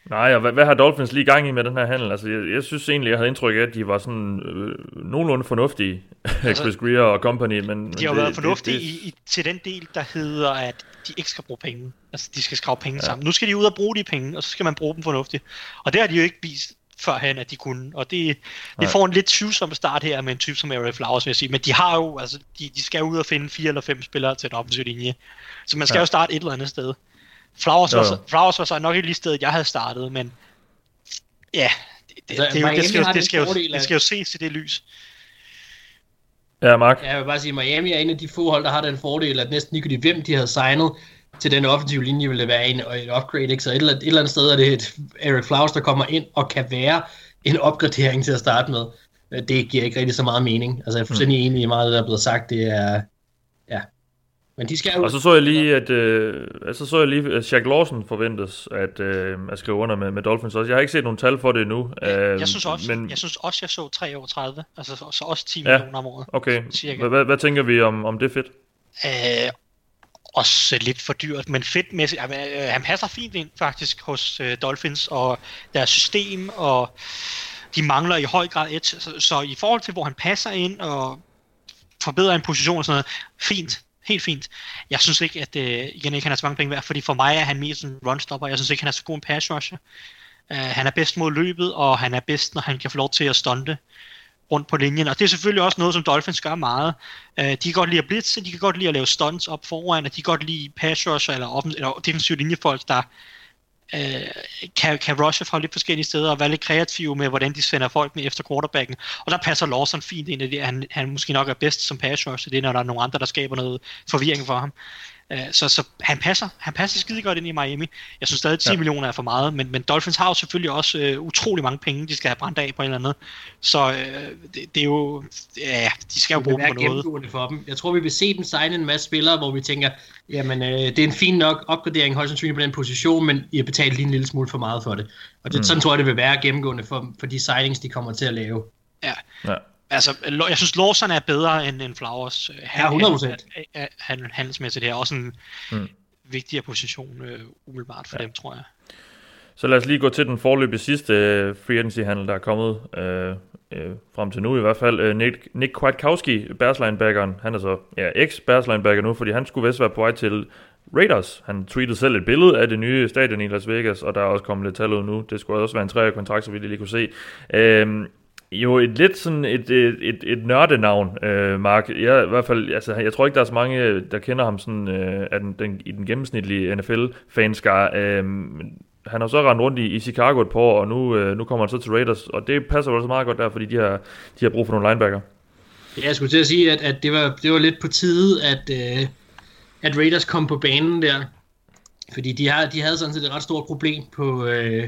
Speaker 4: Nej, og hvad, hvad har Dolphins lige gang i med den her handel? Altså, jeg, jeg synes egentlig, jeg havde indtryk af, at de var sådan øh, nogenlunde fornuftige, (laughs) altså, Chris Greer og company, men...
Speaker 5: De har det, været fornuftige det, det, i, i, til den del, der hedder, at de ikke skal bruge penge. Altså, de skal skrave penge ja. sammen. Nu skal de ud og bruge de penge, og så skal man bruge dem fornuftigt. Og det har de jo ikke vist førhen, at de kunne. Og det, det får en lidt tvivlsom start her med en type som Ariel Flowers, vil jeg sige. Men de har jo, altså, de, de skal ud og finde fire eller fem spillere til en offensiv linje. Så man skal ja. jo starte et eller andet sted. Flowers, var, så, Flowers var så nok ikke lige stedet, jeg havde startet, men ja, det, det, altså, det, det, det, skal, jo, det, skal, jo, det skal jo ses i det lys.
Speaker 4: Ja, Mark.
Speaker 6: Ja, jeg vil bare sige, at Miami er en af de få hold, der har den fordel, at næsten ikke hvem de havde signet til den offensive linje, ville det være en, et upgrade. Ikke? Så et eller, et eller andet sted er det et Eric Flowers, der kommer ind og kan være en opgradering til at starte med. Det giver ikke rigtig så meget mening. Altså jeg er fuldstændig mm. enig i meget, der er blevet sagt. Det er, men de skal jo...
Speaker 4: Og så så jeg lige, at, øh, så så jeg lige, at Shaq Lawson forventes at, øh, at skrive under med, med Dolphins også. Jeg har ikke set nogen tal for det endnu.
Speaker 5: Øh, jeg, synes også, men... jeg synes også, jeg så 3 over 30. Altså så, så også 10 ja, millioner om året.
Speaker 4: Okay. Hvad, hvad tænker vi om, om det fedt?
Speaker 5: Øh, også lidt for dyrt, men fedtmæssigt. Øh, han passer fint ind faktisk hos øh, Dolphins og deres system, og de mangler i høj grad et. Så, så i forhold til, hvor han passer ind og forbedrer en position og sådan noget, fint helt fint. Jeg synes ikke, at øh, igen ikke han er så mange penge værd, fordi for mig er han mere sådan en runstopper. Jeg synes ikke, han er så god en pass rusher. Uh, han er bedst mod løbet, og han er bedst, når han kan få lov til at stunte rundt på linjen. Og det er selvfølgelig også noget, som Dolphins gør meget. Uh, de kan godt lide at blitse, de kan godt lide at lave stunts op foran, og de kan godt lide pass rusher eller, offen, eller defensive linjefolk, der øh, kan, kan rushe fra lidt forskellige steder og være lidt kreative med, hvordan de sender folk med efter quarterbacken. Og der passer Lawson fint ind i det. Han, han måske nok er bedst som pass rusher, det er, når der er nogle andre, der skaber noget forvirring for ham. Uh, så, så han passer, han passer skide godt ind i Miami. Jeg synes stadig, 10 ja. millioner er for meget, men, men Dolphins har jo selvfølgelig også uh, utrolig mange penge, de skal have brændt af på en eller anden. Så uh, det, det, er jo, ja, de skal jo bruge dem på noget.
Speaker 6: for dem. Jeg tror, vi vil se dem signe en masse spillere, hvor vi tænker, jamen uh, det er en fin nok opgradering højst sandsynligt på den position, men I har betalt lige en lille smule for meget for det. Og det, mm. sådan tror jeg, det vil være gennemgående for, for de signings, de kommer til at lave.
Speaker 5: Ja. ja. Altså, jeg synes, Lawson er bedre end, end Flowers.
Speaker 6: Han, ja, 100%.
Speaker 5: Han, han, handelsmæssigt her. Også en mm. vigtigere position uh, umiddelbart for ja. dem, tror jeg.
Speaker 4: Så lad os lige gå til den forløbige sidste uh, free agency-handel, der er kommet uh, uh, frem til nu i hvert fald. Uh, Nick, Nick Kwiatkowski, Bears linebackeren, han er så ja, ex-Bears linebacker nu, fordi han skulle vist være på vej til Raiders. Han tweetede selv et billede af det nye stadion i Las Vegas, og der er også kommet lidt tal ud nu. Det skulle også være en træer kontrakt, så vi lige kunne se. Uh, jo, et lidt sådan et, et, et, et nørdenavn, øh, Mark. Jeg, i hvert fald, altså, jeg tror ikke, der er så mange, der kender ham sådan, øh, af den, den, i den gennemsnitlige NFL-fanskar. Øh, han har så rendt rundt i, i Chicago et par år, og nu, øh, nu kommer han så til Raiders, og det passer jo så meget godt der, fordi de har, de har brug for nogle linebacker.
Speaker 6: Ja, jeg skulle til at sige, at, at det, var, det var lidt på tide, at, øh, at Raiders kom på banen der. Fordi de, har, de havde sådan set et ret stort problem på, øh,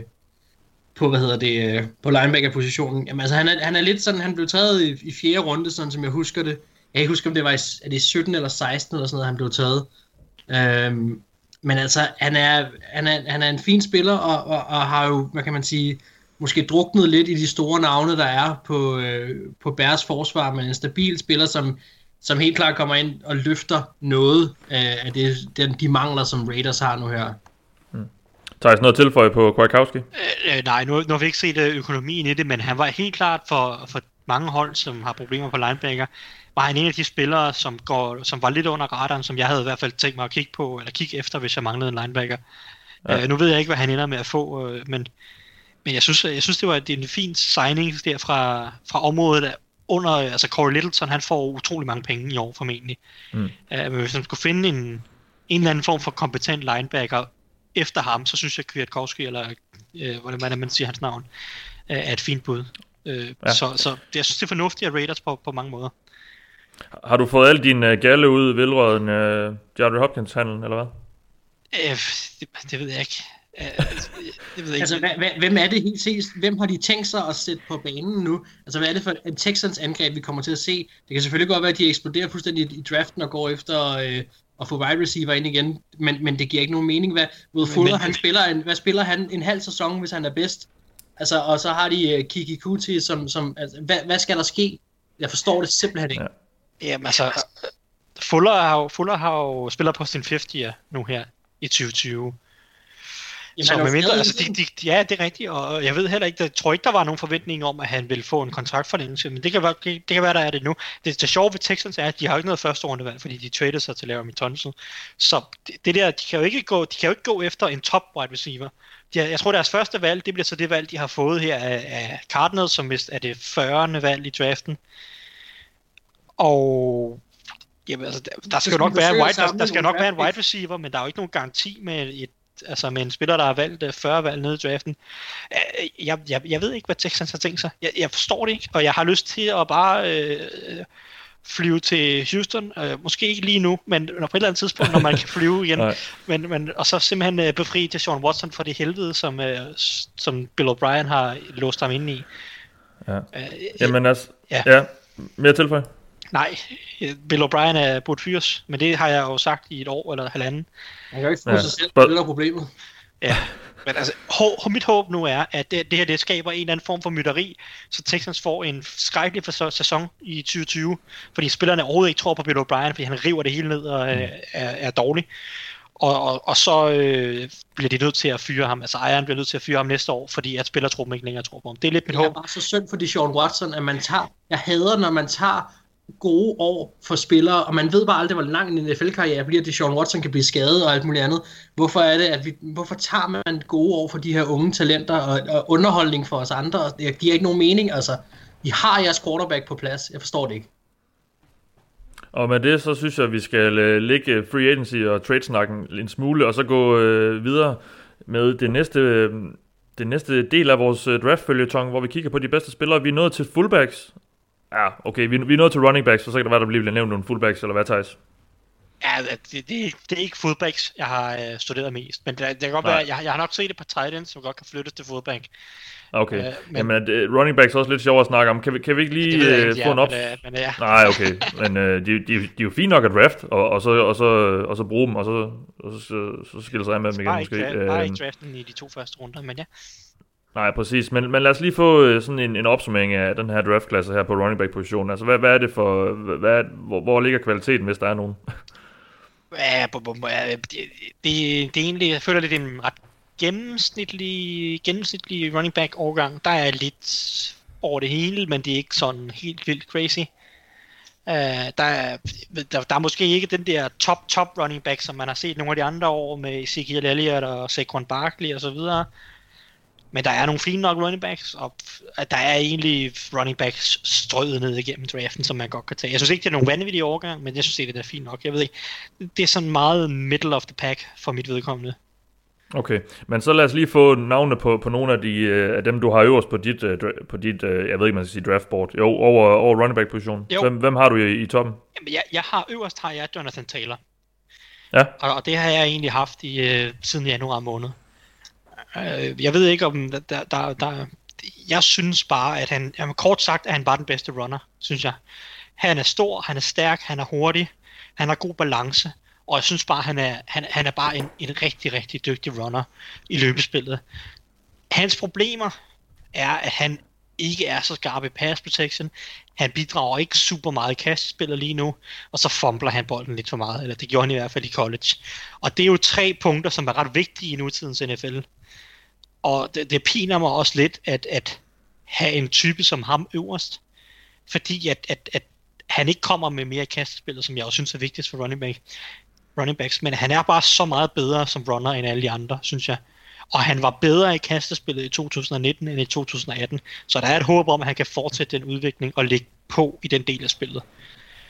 Speaker 6: på, hvad hedder det, øh, på linebacker-positionen. Jamen altså, han er, han er lidt sådan, han blev taget i, i fjerde runde, sådan som jeg husker det. Jeg kan ikke huske, om det var i, er det 17 eller 16 eller sådan noget, han blev taget. Øhm, men altså, han er, han, er, han er en fin spiller, og, og, og har jo, hvad kan man sige, måske druknet lidt i de store navne, der er på, øh, på Bærs forsvar, men en stabil spiller, som, som helt klart kommer ind og løfter noget øh, af det, den, de mangler, som Raiders har nu her.
Speaker 4: Thijs, noget tilføje på Kwiatkowski?
Speaker 5: Øh, øh, nej, nu, nu har vi ikke set øh, økonomien i det, men han var helt klart for, for mange hold, som har problemer på linebacker, var han en af de spillere, som, går, som var lidt under radaren, som jeg havde i hvert fald tænkt mig at kigge på, eller kigge efter, hvis jeg manglede en linebacker. Ja. Øh, nu ved jeg ikke, hvad han ender med at få, øh, men, men jeg synes, jeg synes det var det en fin signing der fra, fra området under, altså Corey Littleton, han får utrolig mange penge i år formentlig. Mm. Øh, men hvis man skulle finde en, en eller anden form for kompetent linebacker, efter ham, så synes jeg, Kwiatkowski, eller øh, hvordan man siger hans navn, øh, er et fint bud. Øh, ja. Så, så jeg synes, det er fornuftigt at Raiders på, på mange måder.
Speaker 4: Har du fået alle dine uh, galle ud vedrørende uh, Jared Hopkins handel eller hvad?
Speaker 5: Øh, det, det ved jeg ikke. Øh,
Speaker 6: det ved jeg altså, ikke. hvem er det helt set? Hvem har de tænkt sig at sætte på banen nu? Altså, hvad er det for en Texans angreb, vi kommer til at se? Det kan selvfølgelig godt være, at de eksploderer fuldstændig i draften og går efter øh, at få wide receiver ind igen, men, men det giver ikke nogen mening. Hvad, Will Fuller, men, han spiller en, hvad spiller han en halv sæson, hvis han er bedst? Altså, og så har de uh, Kiki Kuti, som, som altså, hvad, hvad skal der ske? Jeg forstår det simpelthen ikke.
Speaker 5: Ja. Jamen altså, Fuller har jo, Fuller har jo spillet på sin 50'er nu her i 2020. Jamen, så med mindre, altså, de, de, ja, det er rigtigt, og jeg ved heller ikke, jeg tror ikke, der var nogen forventning om, at han ville få en kontraktforlængelse, men det kan, være, det, det kan være, der er det nu. Det, det sjove ved Texans er, at de har ikke noget første rundevalg, fordi de traded sig til Laramie Tunsil. Så det, det, der, de kan, jo ikke gå, de kan jo ikke gå efter en top wide receiver. De jeg tror, deres første valg, det bliver så det valg, de har fået her af, af Cardinals, som vist er det 40. valg i draften. Og Jamen, altså, der, der skal jo nok være en wide, der, der skal nok være en wide receiver, men der er jo ikke nogen garanti med et altså med en spiller, der har valgt 40 øh, valg nede i draften. Øh, jeg, jeg, jeg ved ikke, hvad Texans har tænkt sig. Jeg, jeg forstår det ikke, og jeg har lyst til at bare øh, flyve til Houston. Øh, måske ikke lige nu, men på et eller andet tidspunkt, når man kan flyve igen. (laughs) men, men, og så simpelthen øh, befri til Sean Watson for det helvede, som, øh, som Bill O'Brien har låst ham ind i.
Speaker 4: Ja. Øh, Jamen altså, ja. ja. Mere tilføj?
Speaker 5: Nej, Bill O'Brien er burde fyres, men det har jeg jo sagt i et år eller halvanden.
Speaker 6: Han kan jo ikke få ja. sig selv, det er problemet.
Speaker 5: Ja, men altså, hår, mit håb nu er, at det, det her det skaber en eller anden form for mytteri, så Texans får en skrækkelig sæson i 2020, fordi spillerne overhovedet ikke tror på Bill O'Brien, fordi han river det hele ned og mm. er, er dårlig. Og, og, og så øh, bliver de nødt til at fyre ham, altså ejeren bliver nødt til at fyre ham næste år, fordi at spillertruppen ikke længere tror på ham. Det er lidt mit håb. Det
Speaker 6: er bare så synd for de Sean Watson, at man tager, jeg hader, når man tager gode år for spillere, og man ved bare aldrig, hvor lang en NFL-karriere bliver, det Sean Watson kan blive skadet og alt muligt andet. Hvorfor er det, at vi, hvorfor tager man gode år for de her unge talenter og, og underholdning for os andre? Det giver ikke nogen mening, altså. I har jeres quarterback på plads. Jeg forstår det ikke.
Speaker 4: Og med det, så synes jeg, at vi skal uh, lægge øh, free agency og trade-snakken en smule, og så gå øh, videre med det næste, øh, det næste del af vores øh, draft-følgetong, hvor vi kigger på de bedste spillere. Vi er nået til fullbacks, Ja, okay, vi, vi er nået til running backs, så kan det være, der bliver nævnt nogle fullbacks, eller hvad, Thijs?
Speaker 5: Ja, det, det, det er ikke fullbacks, jeg har øh, studeret mest. Men det, det kan godt
Speaker 4: Nej.
Speaker 5: være, jeg, jeg har nok set et par tight ends, som godt kan flyttes til fullback.
Speaker 4: Okay,
Speaker 5: Øh,
Speaker 4: men...
Speaker 5: men-
Speaker 4: jamen det, running backs er også lidt sjovt at snakke om. Kan vi, kan vi ikke lige
Speaker 5: Det jeg
Speaker 4: øh,
Speaker 5: ikke,
Speaker 4: få en
Speaker 5: ja,
Speaker 4: op...
Speaker 5: men, øh, men ja.
Speaker 4: Nej, okay, men øh, de, de, de er jo fint nok at draft, og, og, så, og, så, og så bruge dem, og så, og så, så, så skille sig af med dem igen måske.
Speaker 5: ikke, dra- bare ikke draften i de to første runder, men ja.
Speaker 4: Nej, præcis. Men, men lad os lige få øh, sådan en, en opsummering af den her draftklasse her på running back positionen. Altså, hvad, hvad er det for... Hvad, hvor, hvor ligger kvaliteten, hvis der er nogen? (laughs)
Speaker 5: Ja, det, det, det er egentlig, jeg føler lidt en ret gennemsnitlig, gennemsnitlig running back overgang. Der er lidt over det hele, men det er ikke sådan helt vildt crazy. Uh, der, er, der, der er måske ikke den der top, top running back, som man har set nogle af de andre år med Ezekiel Elliott og Saquon Barkley og så videre. Men der er nogle fine nok running backs, og der er egentlig running backs strøget ned igennem draften, som man godt kan tage. Jeg synes ikke, det er nogen vanvittige overgang, men jeg synes det er fint nok. Jeg ved ikke, det er sådan meget middle of the pack for mit vedkommende.
Speaker 4: Okay, men så lad os lige få navnene på, på nogle af, de, øh, af dem, du har øverst på dit, øh, på dit øh, jeg ved ikke, man skal sige draftboard. Jo, over, over running back position. Hvem, hvem har du i, i toppen?
Speaker 5: Jamen, jeg, jeg har øverst har jeg Jonathan Taylor.
Speaker 4: Ja.
Speaker 5: Og, og det har jeg egentlig haft i siden januar måned. Øh, jeg ved ikke om der, der, der, der jeg synes bare at han jamen, kort sagt er han bare den bedste runner, synes jeg. Han er stor, han er stærk, han er hurtig, han har god balance, og jeg synes bare han er han, han er bare en, en rigtig rigtig dygtig runner i løbespillet. Hans problemer er at han ikke er så skarp i pass protection. Han bidrager ikke super meget i kastespillet lige nu, og så fumbler han bolden lidt for meget, eller det gjorde han i hvert fald i college. Og det er jo tre punkter, som er ret vigtige i nutidens NFL. Og det, det piner mig også lidt, at, at have en type som ham øverst, fordi at, at, at han ikke kommer med mere kastespillet, som jeg også synes er vigtigst for running, back, running backs, men han er bare så meget bedre som runner end alle de andre, synes jeg. Og han var bedre i kastespillet i 2019 end i 2018, så der er et håb om, at han kan fortsætte den udvikling og ligge på i den del af spillet.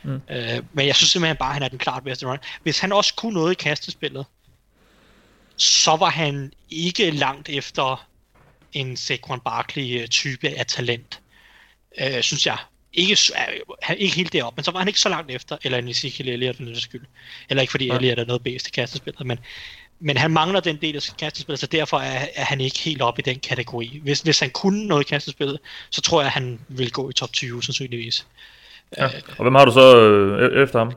Speaker 5: Mm. Øh, men jeg synes simpelthen bare, at han er den klart bedste runner. Hvis han også kunne noget i kastespillet, så var han ikke langt efter en Saquon Barkley-type af talent, øh, synes jeg. Ikke, øh, ikke helt deroppe, men så var han ikke så langt efter, eller en Ezekiel Elliott for den skyld. Eller ikke fordi
Speaker 4: Nej.
Speaker 5: Elliott er noget bedst i kastespillet, men, men han mangler den del af kastespillet, så derfor er, er han ikke helt oppe i den kategori. Hvis, hvis han kunne noget i kastespillet, så tror jeg, at han vil gå i top 20, sandsynligvis.
Speaker 4: Ja. Og hvem har du så øh, efter ham?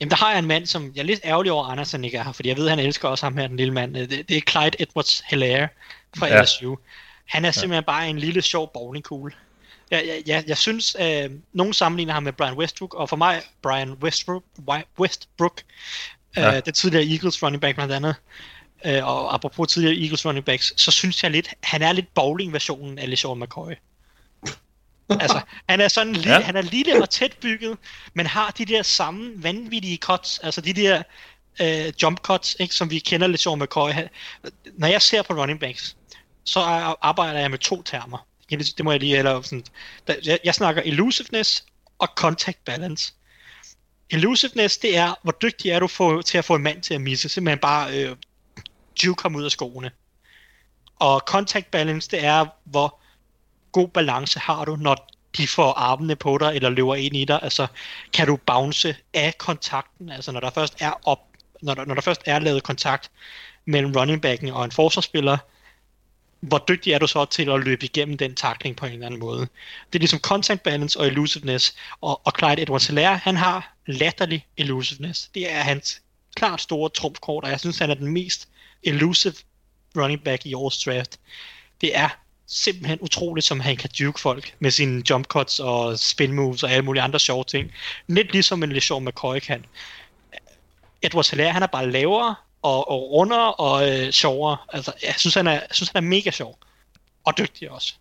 Speaker 5: Jamen, der har jeg en mand, som jeg er lidt ærgerlig over, at Andersen ikke er her, fordi jeg ved, at han elsker også ham her, den lille mand. Det, det er Clyde Edwards Hilaire fra
Speaker 4: Ja.
Speaker 5: LSU. Han er simpelthen bare en lille sjov bowlingkugle. Jeg, jeg, jeg, jeg synes, øh, nogen sammenligner ham med Brian Westbrook, og for mig, Brian Westbrook, Westbrook
Speaker 4: Ja.
Speaker 5: øh, den tidligere Eagles running back blandt andet, øh, og apropos tidligere Eagles running backs, så synes jeg lidt, han er lidt bowling-versionen af LeSean McCoy. (laughs) altså, han er sådan lille,
Speaker 4: Ja.
Speaker 5: han er lille og tæt bygget, men har de der samme vanvittige cuts, altså de der øh, jump cuts, ikke, som vi kender lidt som McCoy. Han- Når jeg ser på running backs, så er- arbejder jeg med to termer. Det må jeg lige, eller sådan, jeg, jeg snakker elusiveness og contact balance. Elusiveness, det er, hvor dygtig er du for, til at få en mand til at misse, simpelthen bare øh, juke ham ud af skoene. Og contact balance, det er, hvor god balance har du, når de får armene på dig, eller løber ind i dig. Altså, kan du bounce af kontakten, altså når der først er op, når der, når der først er lavet kontakt mellem running backen og en forsvarsspiller, hvor dygtig er du så til at løbe igennem den takling på en eller anden måde. Det er ligesom content balance og elusiveness, og, og Clyde edwards helaire han har latterlig elusiveness. Det er hans klart store trumfkort, og jeg synes, han er den mest elusive running back i årets draft. Det er simpelthen utroligt, som han kan juke folk med sine jump cuts og spin moves og alle mulige andre sjove ting. Lidt ligesom en LeSean McCoy kan. Edwards Hilaire, han er bare lavere og, og rundere og øh, sjovere. Altså, jeg synes, han er, jeg synes, han er mega sjov. Og dygtig også.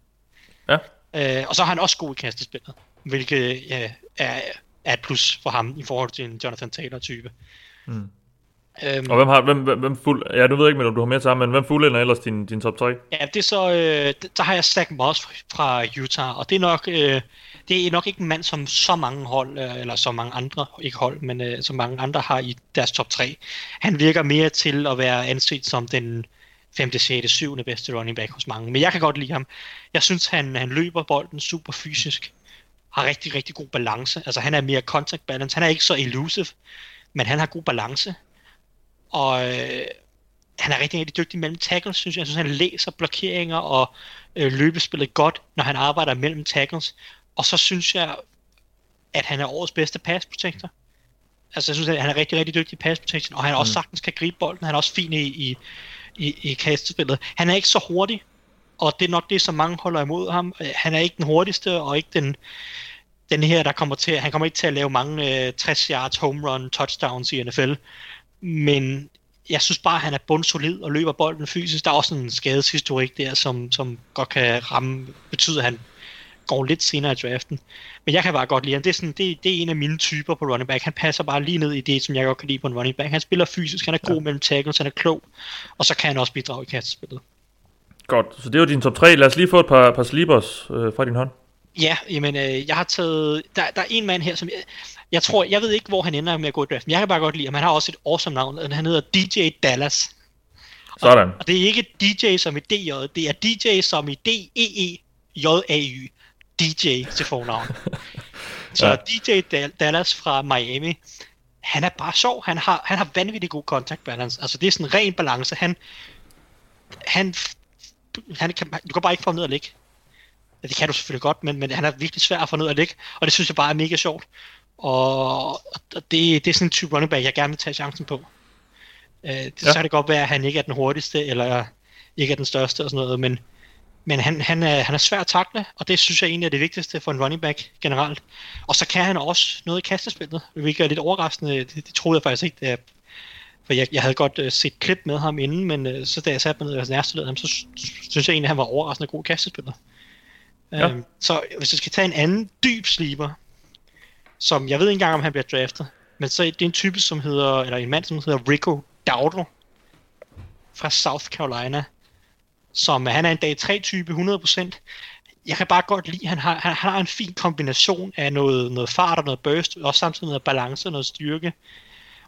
Speaker 4: Ja.
Speaker 5: Øh, og så er han også god i kastespillet, hvilket ja, er, er et plus for ham i forhold til en Jonathan Taylor-type.
Speaker 4: Mm.
Speaker 5: Øhm,
Speaker 4: Og hvem har, hvem, hvem, hvem fuld, ja, du ved ikke, om du har mere til ham, men hvem fuldender ellers din, din top 3?
Speaker 5: Ja, det er så, øh, der har jeg Zach Moss fra Utah, og det er nok, øh, det er nok ikke en mand, som så mange hold, øh, eller så mange andre, ikke hold, men øh, så mange andre har i deres top 3. Han virker mere til at være anset som den 5., 6., 7. bedste running back hos mange, men jeg kan godt lide ham. Jeg synes, han, han løber bolden super fysisk, har rigtig, rigtig god balance. Altså han er mere contact balance, han er ikke så elusive. men han har god balance. Og øh, han er rigtig, rigtig dygtig mellem tackles, synes jeg. Jeg synes, han læser blokeringer og øh, løbespillet godt, når han arbejder mellem tackles. Og så synes jeg, at han er årets bedste pass protector. Altså, jeg synes, at han er rigtig, rigtig dygtig i pass protection, og han også sagtens kan gribe bolden. Han er også fin i, i, i, i kastespillet. Han er ikke så hurtig, og det er nok det, som mange holder imod ham. Han er ikke den hurtigste, og ikke den, den her, der kommer til, han kommer ikke til at lave mange øh, 60 yards home run touchdowns i NFL. Men jeg synes bare, at han er bundsolid og løber bolden fysisk. Der er også en skadeshistorik der, som, som godt kan ramme, betyder, at han går lidt senere i draften. Men jeg kan bare godt lide ham. Det er, sådan, det, det er en af mine typer på running back. Han passer bare lige ned i det, som jeg godt kan lide på en running back. Han spiller fysisk, han er god ja. mellem tackles, han er klog, og så kan han også bidrage i kastespillet.
Speaker 4: Godt, så det var din top 3. Lad os lige få et par, par sleepers øh, fra din hånd.
Speaker 5: Ja, jamen, øh, jeg har taget... Der, der er en mand her, som... Jeg, jeg tror, jeg ved ikke, hvor han ender med at gå i draften. Jeg kan bare godt lide ham. Han har også et awesome navn. Han hedder DJ Dallas.
Speaker 4: Sådan.
Speaker 5: Og det er ikke DJ som i DJ, det er DJ som i E D-E-E-J-A-Y. DJ til fornavn. (laughs) Så
Speaker 4: Ja.
Speaker 5: DJ Dal- Dallas fra Miami, han er bare sjov. Han har, han har vanvittig god contact balance. Altså det er sådan en ren balance. Han, han, han kan, du kan bare ikke få ham ned og ligge. Ja, Det kan du selvfølgelig godt, men, men han er virkelig svær at få ned og ligge. Og det synes jeg bare er mega sjovt. Og, og det, det er sådan en type running back, jeg gerne vil tage chancen på. Øh, det,
Speaker 4: Ja.
Speaker 5: Så kan det godt være, at han ikke er den hurtigste, eller ikke er den største og sådan noget, men, men han, han, er, han er svær at takle, og det synes jeg egentlig er det vigtigste for en running back generelt. Og så kan han også noget i kastespillet, hvilket er lidt overraskende. Det, det troede jeg faktisk ikke, da jeg, for jeg, jeg havde godt uh, set klip med ham inden, men uh, så da jeg satte mig ned og nærstuderet ham, så sy- synes jeg egentlig, at han var overraskende god i kastespillet.
Speaker 4: Ja.
Speaker 5: Øhm, så hvis jeg skal tage en anden dyb sleeper, som jeg ved ikke engang, om han bliver draftet, men så er det en type, som hedder, eller en mand, som hedder Rico Dowdle fra South Carolina, som han er en dag 3 type 100%. Jeg kan bare godt lide, han har, han han har en fin kombination af noget, noget fart og noget burst, og samtidig noget balance og noget styrke.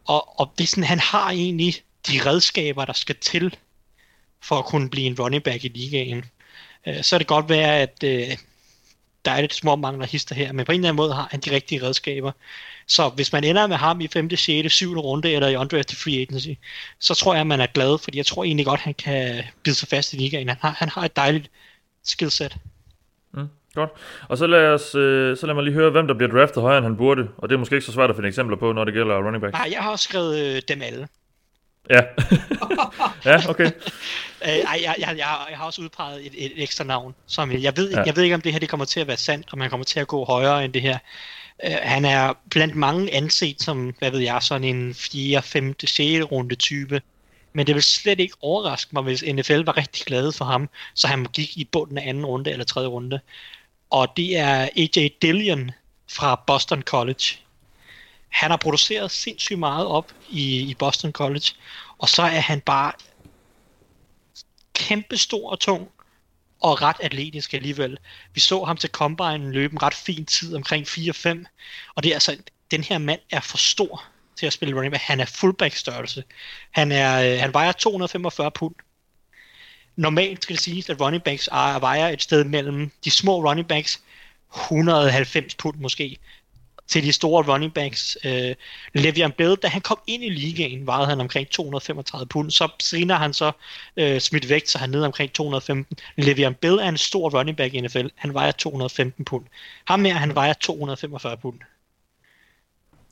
Speaker 5: Og, og det er sådan, han har egentlig de redskaber, der skal til for at kunne blive en running back i ligaen. Øh, Så er det godt være, at øh, der er lidt små mangler hister her, men på en eller anden måde har han de rigtige redskaber. Så hvis man ender med ham i 5., 6., 7. runde eller i undrafted free agency, så tror jeg, at man er glad, fordi jeg tror egentlig godt, han kan bide sig fast i ligaen. Han har, han har et dejligt skillset.
Speaker 4: Mm, godt. Og så lad, os, øh, så lad mig lige høre, hvem der bliver draftet højere, end han burde. Og det er måske ikke så svært at finde eksempler på, når det gælder running back.
Speaker 5: Nej, jeg har også skrevet øh, dem alle.
Speaker 4: Ja. (laughs) ja, okay. (laughs)
Speaker 5: Øh, ej, jeg, jeg, jeg, har- jeg har også udpeget et, et ekstra navn, som jeg, jeg ved,
Speaker 4: ja.
Speaker 5: jeg ved ikke, om det her det kommer til at være sandt, om han kommer til at gå højere end det her. Øh, han er blandt mange anset som, hvad ved jeg, sådan en 4., 5., 6. runde type. Men det vil slet ikke overraske mig, hvis NFL var rigtig glade for ham, så han gik i bunden af anden runde eller tredje runde. Og det er AJ Dillon fra Boston College. Han har produceret sindssygt meget op i, i Boston College, og så er han bare kæmpestor og tung, og ret atletisk alligevel. Vi så ham til Combine løbe en ret fin tid, omkring 4-5, og det er altså, den her mand er for stor til at spille running back. Han er fullback størrelse. Han, er, øh, han vejer 245 pund. Normalt skal det siges, at running backs er, vejer et sted mellem de små running backs, 190 pund måske, til de store running backs. Øh, Le'Veon Bell, da han kom ind i ligaen, vejede han omkring 235 pund. Så senere han så øh, smidt vægt, så han nede omkring 215. Le'Veon Bell er en stor running back i NFL. Han vejer 215 pund. Ham her, han vejer 245 pund.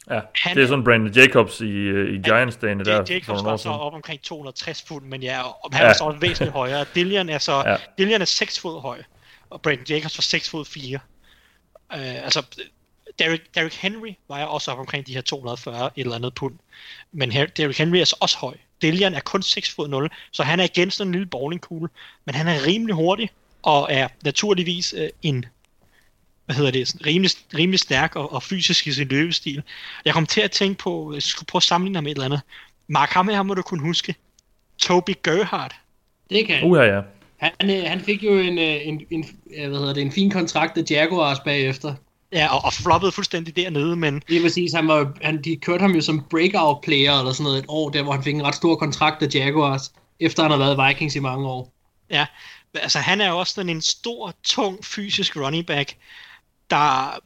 Speaker 4: Ja,
Speaker 5: Han-
Speaker 4: det er sådan Brandon Jacobs i, øh, i Giants-dagene der
Speaker 5: Det,
Speaker 4: for
Speaker 5: Jacobs var så op omkring 260 pund, men ja, og han
Speaker 4: Ja.
Speaker 5: ja. er så væsentligt højere. Dillian er så
Speaker 4: Ja.
Speaker 5: ja. Dillian er 6 fod høj, og Brandon Jacobs var 6 fod 4. Uh, altså, Derrick, Derrick Henry vejer også op omkring de her 240 et eller andet pund. Men her, Derrick Henry er så også høj. Dillian er kun 6 fod 0, så han er igen sådan en lille bowlingkugle, men han er rimelig hurtig, og er naturligvis uh, en hvad hedder det, sådan rimelig, rimelig stærk og, og fysisk i sin løbestil. Jeg kom til at tænke på, jeg skulle prøve at sammenligne ham med et eller andet. Mark, ham her må du kunne huske. Toby Gerhardt.
Speaker 6: Det kan
Speaker 4: Uh, ja, ja.
Speaker 6: han. øh, Han fik jo en, øh, en, en, øh, hvad hedder det, en fin kontrakt af Jaguars bagefter.
Speaker 5: Ja, og, og floppede fuldstændig dernede, men
Speaker 6: Lige præcis, han var, han, de kørte ham jo som breakout player eller sådan noget et år, der hvor han fik en ret stor kontrakt af Jaguars, efter han har været Vikings i mange år.
Speaker 5: ja, altså han er jo også sådan en stor, tung, fysisk running back, der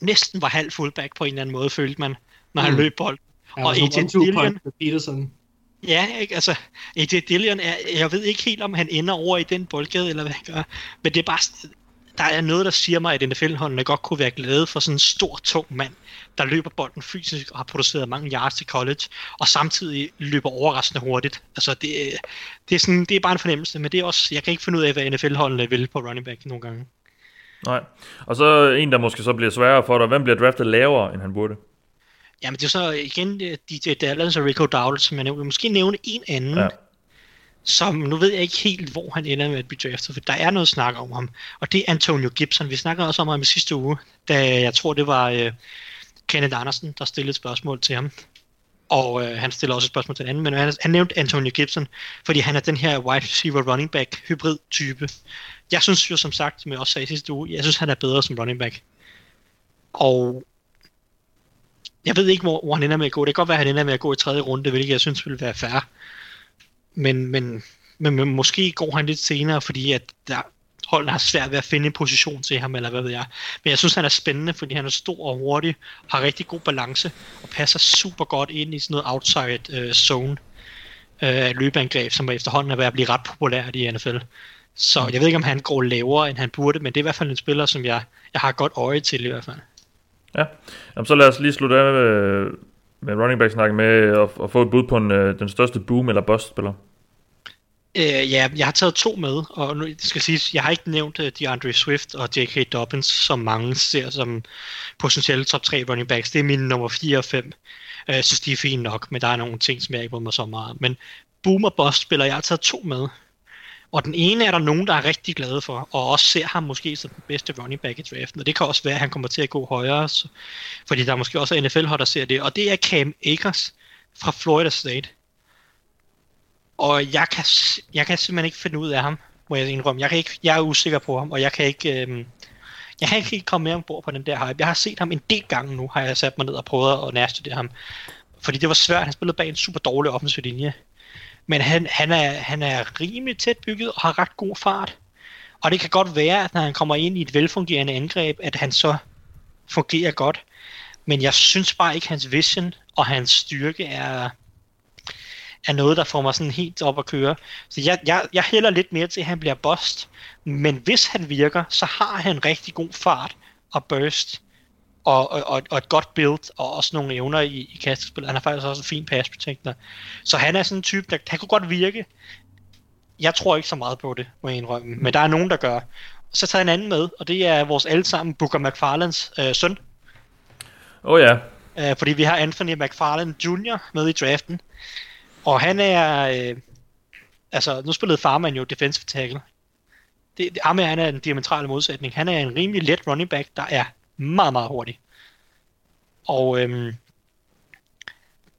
Speaker 5: næsten var halv fullback på en eller anden måde, følte man, når han
Speaker 6: Mm.
Speaker 5: løb bold.
Speaker 6: Ja,
Speaker 5: og AJ Dillon,
Speaker 6: Peterson.
Speaker 5: Ja, ikke? Altså, AJ Dillon er, jeg ved ikke helt, om han ender over i den boldgade, eller hvad han gør, men det er bare, der er noget, der siger mig, at NFL-holdene godt kunne være glade for sådan en stor, tung mand, der løber bolden fysisk og har produceret mange yards til college, og samtidig løber overraskende hurtigt. Altså, det, det, er, sådan, det er bare en fornemmelse, men det er også, jeg kan ikke finde ud af, hvad NFL-holdene vil på running back nogle gange.
Speaker 4: Nej. Og så en, der måske så bliver sværere for dig. Hvem bliver draftet lavere, end han burde?
Speaker 5: Jamen, det er så igen øh, DJ Dallas og Rico Dowdle, som jeg nævnte. Måske nævne en anden,
Speaker 4: Ja
Speaker 5: som nu ved jeg ikke helt, hvor han ender med at blive draftet, for der er noget snak om ham. Og det er Antonio Gibson. Vi snakkede også om ham i sidste uge, da jeg tror, det var øh, Kenneth Andersen, der stillede et spørgsmål til ham. Og øh, han stiller også et spørgsmål til den anden, men han, han nævnte Antonio Gibson, fordi han er den her wide receiver running back hybrid type. Jeg synes jo som sagt, som jeg også sagde i sidste uge, jeg synes han er bedre som running back. Og jeg ved ikke, hvor, hvor han ender med at gå. Det kan godt være, at han ender med at gå i tredje runde, hvilket jeg synes ville være fair. Men, men, men, men måske går han lidt senere, fordi at der, holdene har svært ved at finde en position til ham, eller hvad ved jeg. Men jeg synes, han er spændende, fordi han er stor og hurtig, har rigtig god balance, og passer super godt ind i sådan noget outside øh, zone øh, løbeangreb, som efterhånden er ved at blive ret populært i NFL. Så jeg ved ikke, om han går lavere, end han burde, men det er i hvert fald en spiller, som jeg, jeg har godt øje til i hvert fald.
Speaker 4: Ja. Jamen, så lad os lige slutte af med, med running back snakke med øh, at, at få et bud på en, øh, den største boom eller bust spiller.
Speaker 5: Øh, ja, jeg har taget to med, og nu det skal siges, jeg har ikke nævnt uh, DeAndre Swift og J.K. Dobbins, som mange ser som potentielle top 3 running backs. Det er mine nummer 4 og 5. Jeg uh, synes, de er fine nok, men der er nogle ting, som jeg ikke bryder mig så meget om. Men boom og bust spiller, jeg har taget to med. Og den ene er der nogen, der er rigtig glade for, og også ser ham måske som den bedste running back i draften. Og det kan også være, at han kommer til at gå højere, så, fordi der er måske også NFL-hold, der ser det. Og det er Cam Akers fra Florida State. Og jeg kan, jeg kan simpelthen ikke finde ud af ham, må jeg indrømme. Jeg, kan ikke, jeg er usikker på ham, og jeg kan ikke... Øh, jeg kan ikke komme mere ombord på den der hype. Jeg har set ham en del gange nu, har jeg sat mig ned og prøvet at nærstudere ham. Fordi det var svært, han spillede bag en super dårlig offensiv linje. Men han, han, er, han er rimelig tæt bygget og har ret god fart. Og det kan godt være, at når han kommer ind i et velfungerende angreb, at han så fungerer godt. Men jeg synes bare ikke, at hans vision og hans styrke er, er noget, der får mig sådan helt op at køre. Så jeg, jeg, jeg hælder lidt mere til, at han bliver bost. Men hvis han virker, så har han rigtig god fart og burst. Og, og, og, et godt build, og også nogle evner i, i kastespil. Han har faktisk også en fin pass protector. Så han er sådan en type, der han kunne godt virke. Jeg tror ikke så meget på det, må jeg indrømme. Men der er nogen, der gør. Så tager en anden med, og det er vores allesammen Booker McFarlands øh, søn.
Speaker 4: Åh oh, ja,
Speaker 5: Øh, fordi vi har Anthony McFarland Jr. med i draften. Og han er... Øh, altså, nu spillede Farman jo defensive tackle. Det, det, ham han er en diametral modsætning. Han er en rimelig let running back, der er meget, meget hurtig. Og øhm,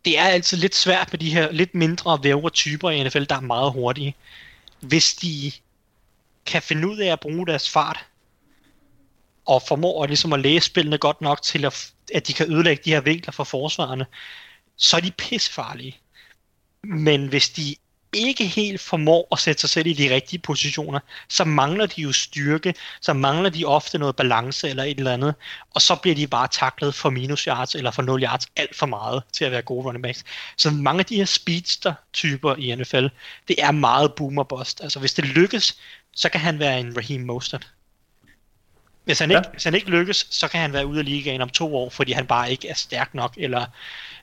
Speaker 5: det er altid lidt svært med de her lidt mindre vævre typer i NFL, der er meget hurtige. Hvis de kan finde ud af at bruge deres fart, og formår at, ligesom at læse spillene godt nok til, at, at de kan ødelægge de her vinkler for forsvarerne, så er de pissefarlige. Men hvis de ikke helt formår at sætte sig selv i de rigtige positioner, så mangler de jo styrke, så mangler de ofte noget balance eller et eller andet, og så bliver de bare taklet for minus yards eller for 0 yards alt for meget til at være gode running backs. Så mange af de her speedster-typer i NFL, det er meget boomer bust. Altså hvis det lykkes, så kan han være en Raheem Mostert. Hvis han, ikke,
Speaker 4: Ja.
Speaker 5: hvis han ikke lykkes, så kan han være ude af ligaen om to år, fordi han bare ikke er stærk nok, eller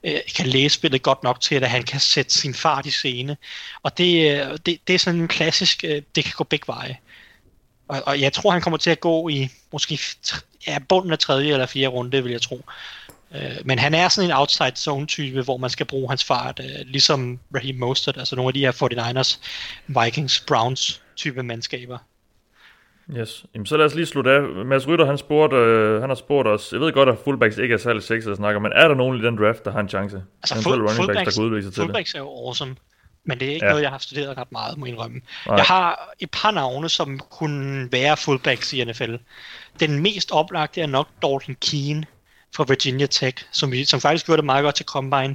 Speaker 5: øh, kan læse spillet godt nok til, at han kan sætte sin fart i scene. Og det, øh, det, det er sådan en klassisk, øh, det kan gå begge veje. Og, og jeg tror, han kommer til at gå i måske ja, bunden af tredje eller fjerde runde, vil jeg tro. Øh, men han er sådan en outside zone type, hvor man skal bruge hans fart, øh, ligesom Raheem Mostert, altså nogle af de her 49ers, Vikings, Browns type mandskaber.
Speaker 4: Yes. Jamen, så lad os lige slutte af. Mads Rytter, han, spurgte, øh, han har spurgt os, jeg ved godt, at fullbacks ikke er særlig sexet at snakke men er der nogen i den draft, der har en chance?
Speaker 5: Altså
Speaker 4: Eventuelt
Speaker 5: full,
Speaker 4: running backs, der
Speaker 5: fullbacks,
Speaker 4: kan udvikle sig til det.
Speaker 5: fullbacks er jo awesome, men det er ikke
Speaker 4: Ja.
Speaker 5: noget, jeg har studeret ret meget, må jeg indrømme.
Speaker 4: Nej.
Speaker 5: Jeg har et par navne, som kunne være fullbacks i NFL. Den mest oplagte er nok Dalton Keane fra Virginia Tech, som, vi- som faktisk gjorde det meget godt til Combine.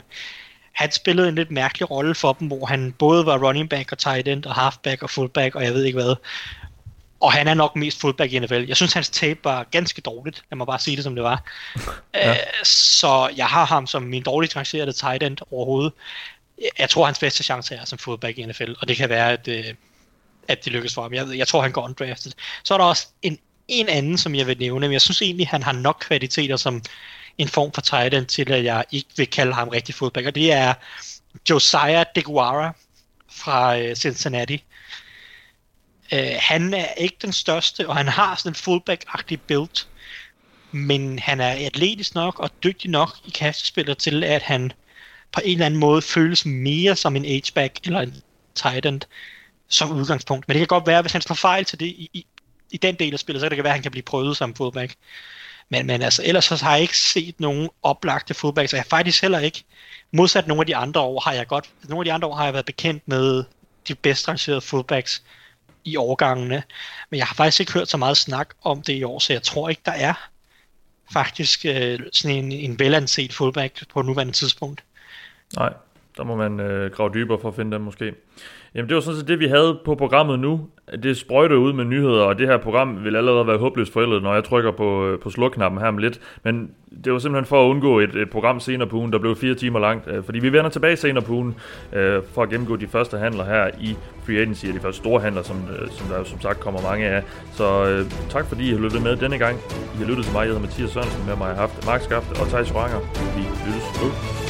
Speaker 5: Han spillede en lidt mærkelig rolle for dem, hvor han både var running back og tight end og halfback og fullback og jeg ved ikke hvad. Og han er nok mest fullback i NFL. Jeg synes, hans tape var ganske dårligt. Lad mig bare sige det, som det var. ja. uh, så jeg har ham som min dårligt rangerede tight end overhovedet. Jeg tror, hans bedste chance er som fullback i NFL, og det kan være, at, uh, at det lykkes for ham. Jeg, jeg tror, han går undrafted. Så er der også en, en anden, som jeg vil nævne, men jeg synes egentlig, han har nok kvaliteter som en form for tight end til, at jeg ikke vil kalde ham rigtig fullback, og det er Josiah DeGuara fra uh, Cincinnati. Øh, han er ikke den største, og han har sådan en fullback-agtig build, men han er atletisk nok og dygtig nok i kastespillet til, at han på en eller anden måde føles mere som en H-back eller en tight end som udgangspunkt. Men det kan godt være, hvis han slår fejl til det i, i, i den del af spillet, så kan det være, at han kan blive prøvet som fullback. Men, men altså, ellers så har jeg ikke set nogen oplagte fullbacks, og jeg faktisk heller ikke, modsat nogle af de andre år, har jeg godt, nogle af de andre år har jeg været bekendt med de bedst rangerede fullbacks i årgangene, men jeg har faktisk ikke hørt så meget snak om det i år, så jeg tror ikke, der er faktisk øh, sådan en, en velanset fullback på nuværende tidspunkt.
Speaker 4: Nej, der må man øh, grave dybere for at finde dem måske. Jamen det var sådan set det, vi havde på programmet nu. Det sprøjter ud med nyheder, og det her program vil allerede være håbløst forældet, når jeg trykker på, øh, på slukknappen her om lidt. Men det var simpelthen for at undgå et, et program senere på ugen, der blev fire timer langt. Øh, fordi vi vender tilbage senere på ugen øh, for at gennemgå de første handler her i Free Agency, og de første store handler, som, øh, som der som sagt kommer mange af. Så øh, tak fordi I har lyttet med denne gang. I har lyttet til mig, jeg hedder Mathias Sørensen, med mig har haft Mark Skaft og Thijs Ranger. Vi lyttes nu.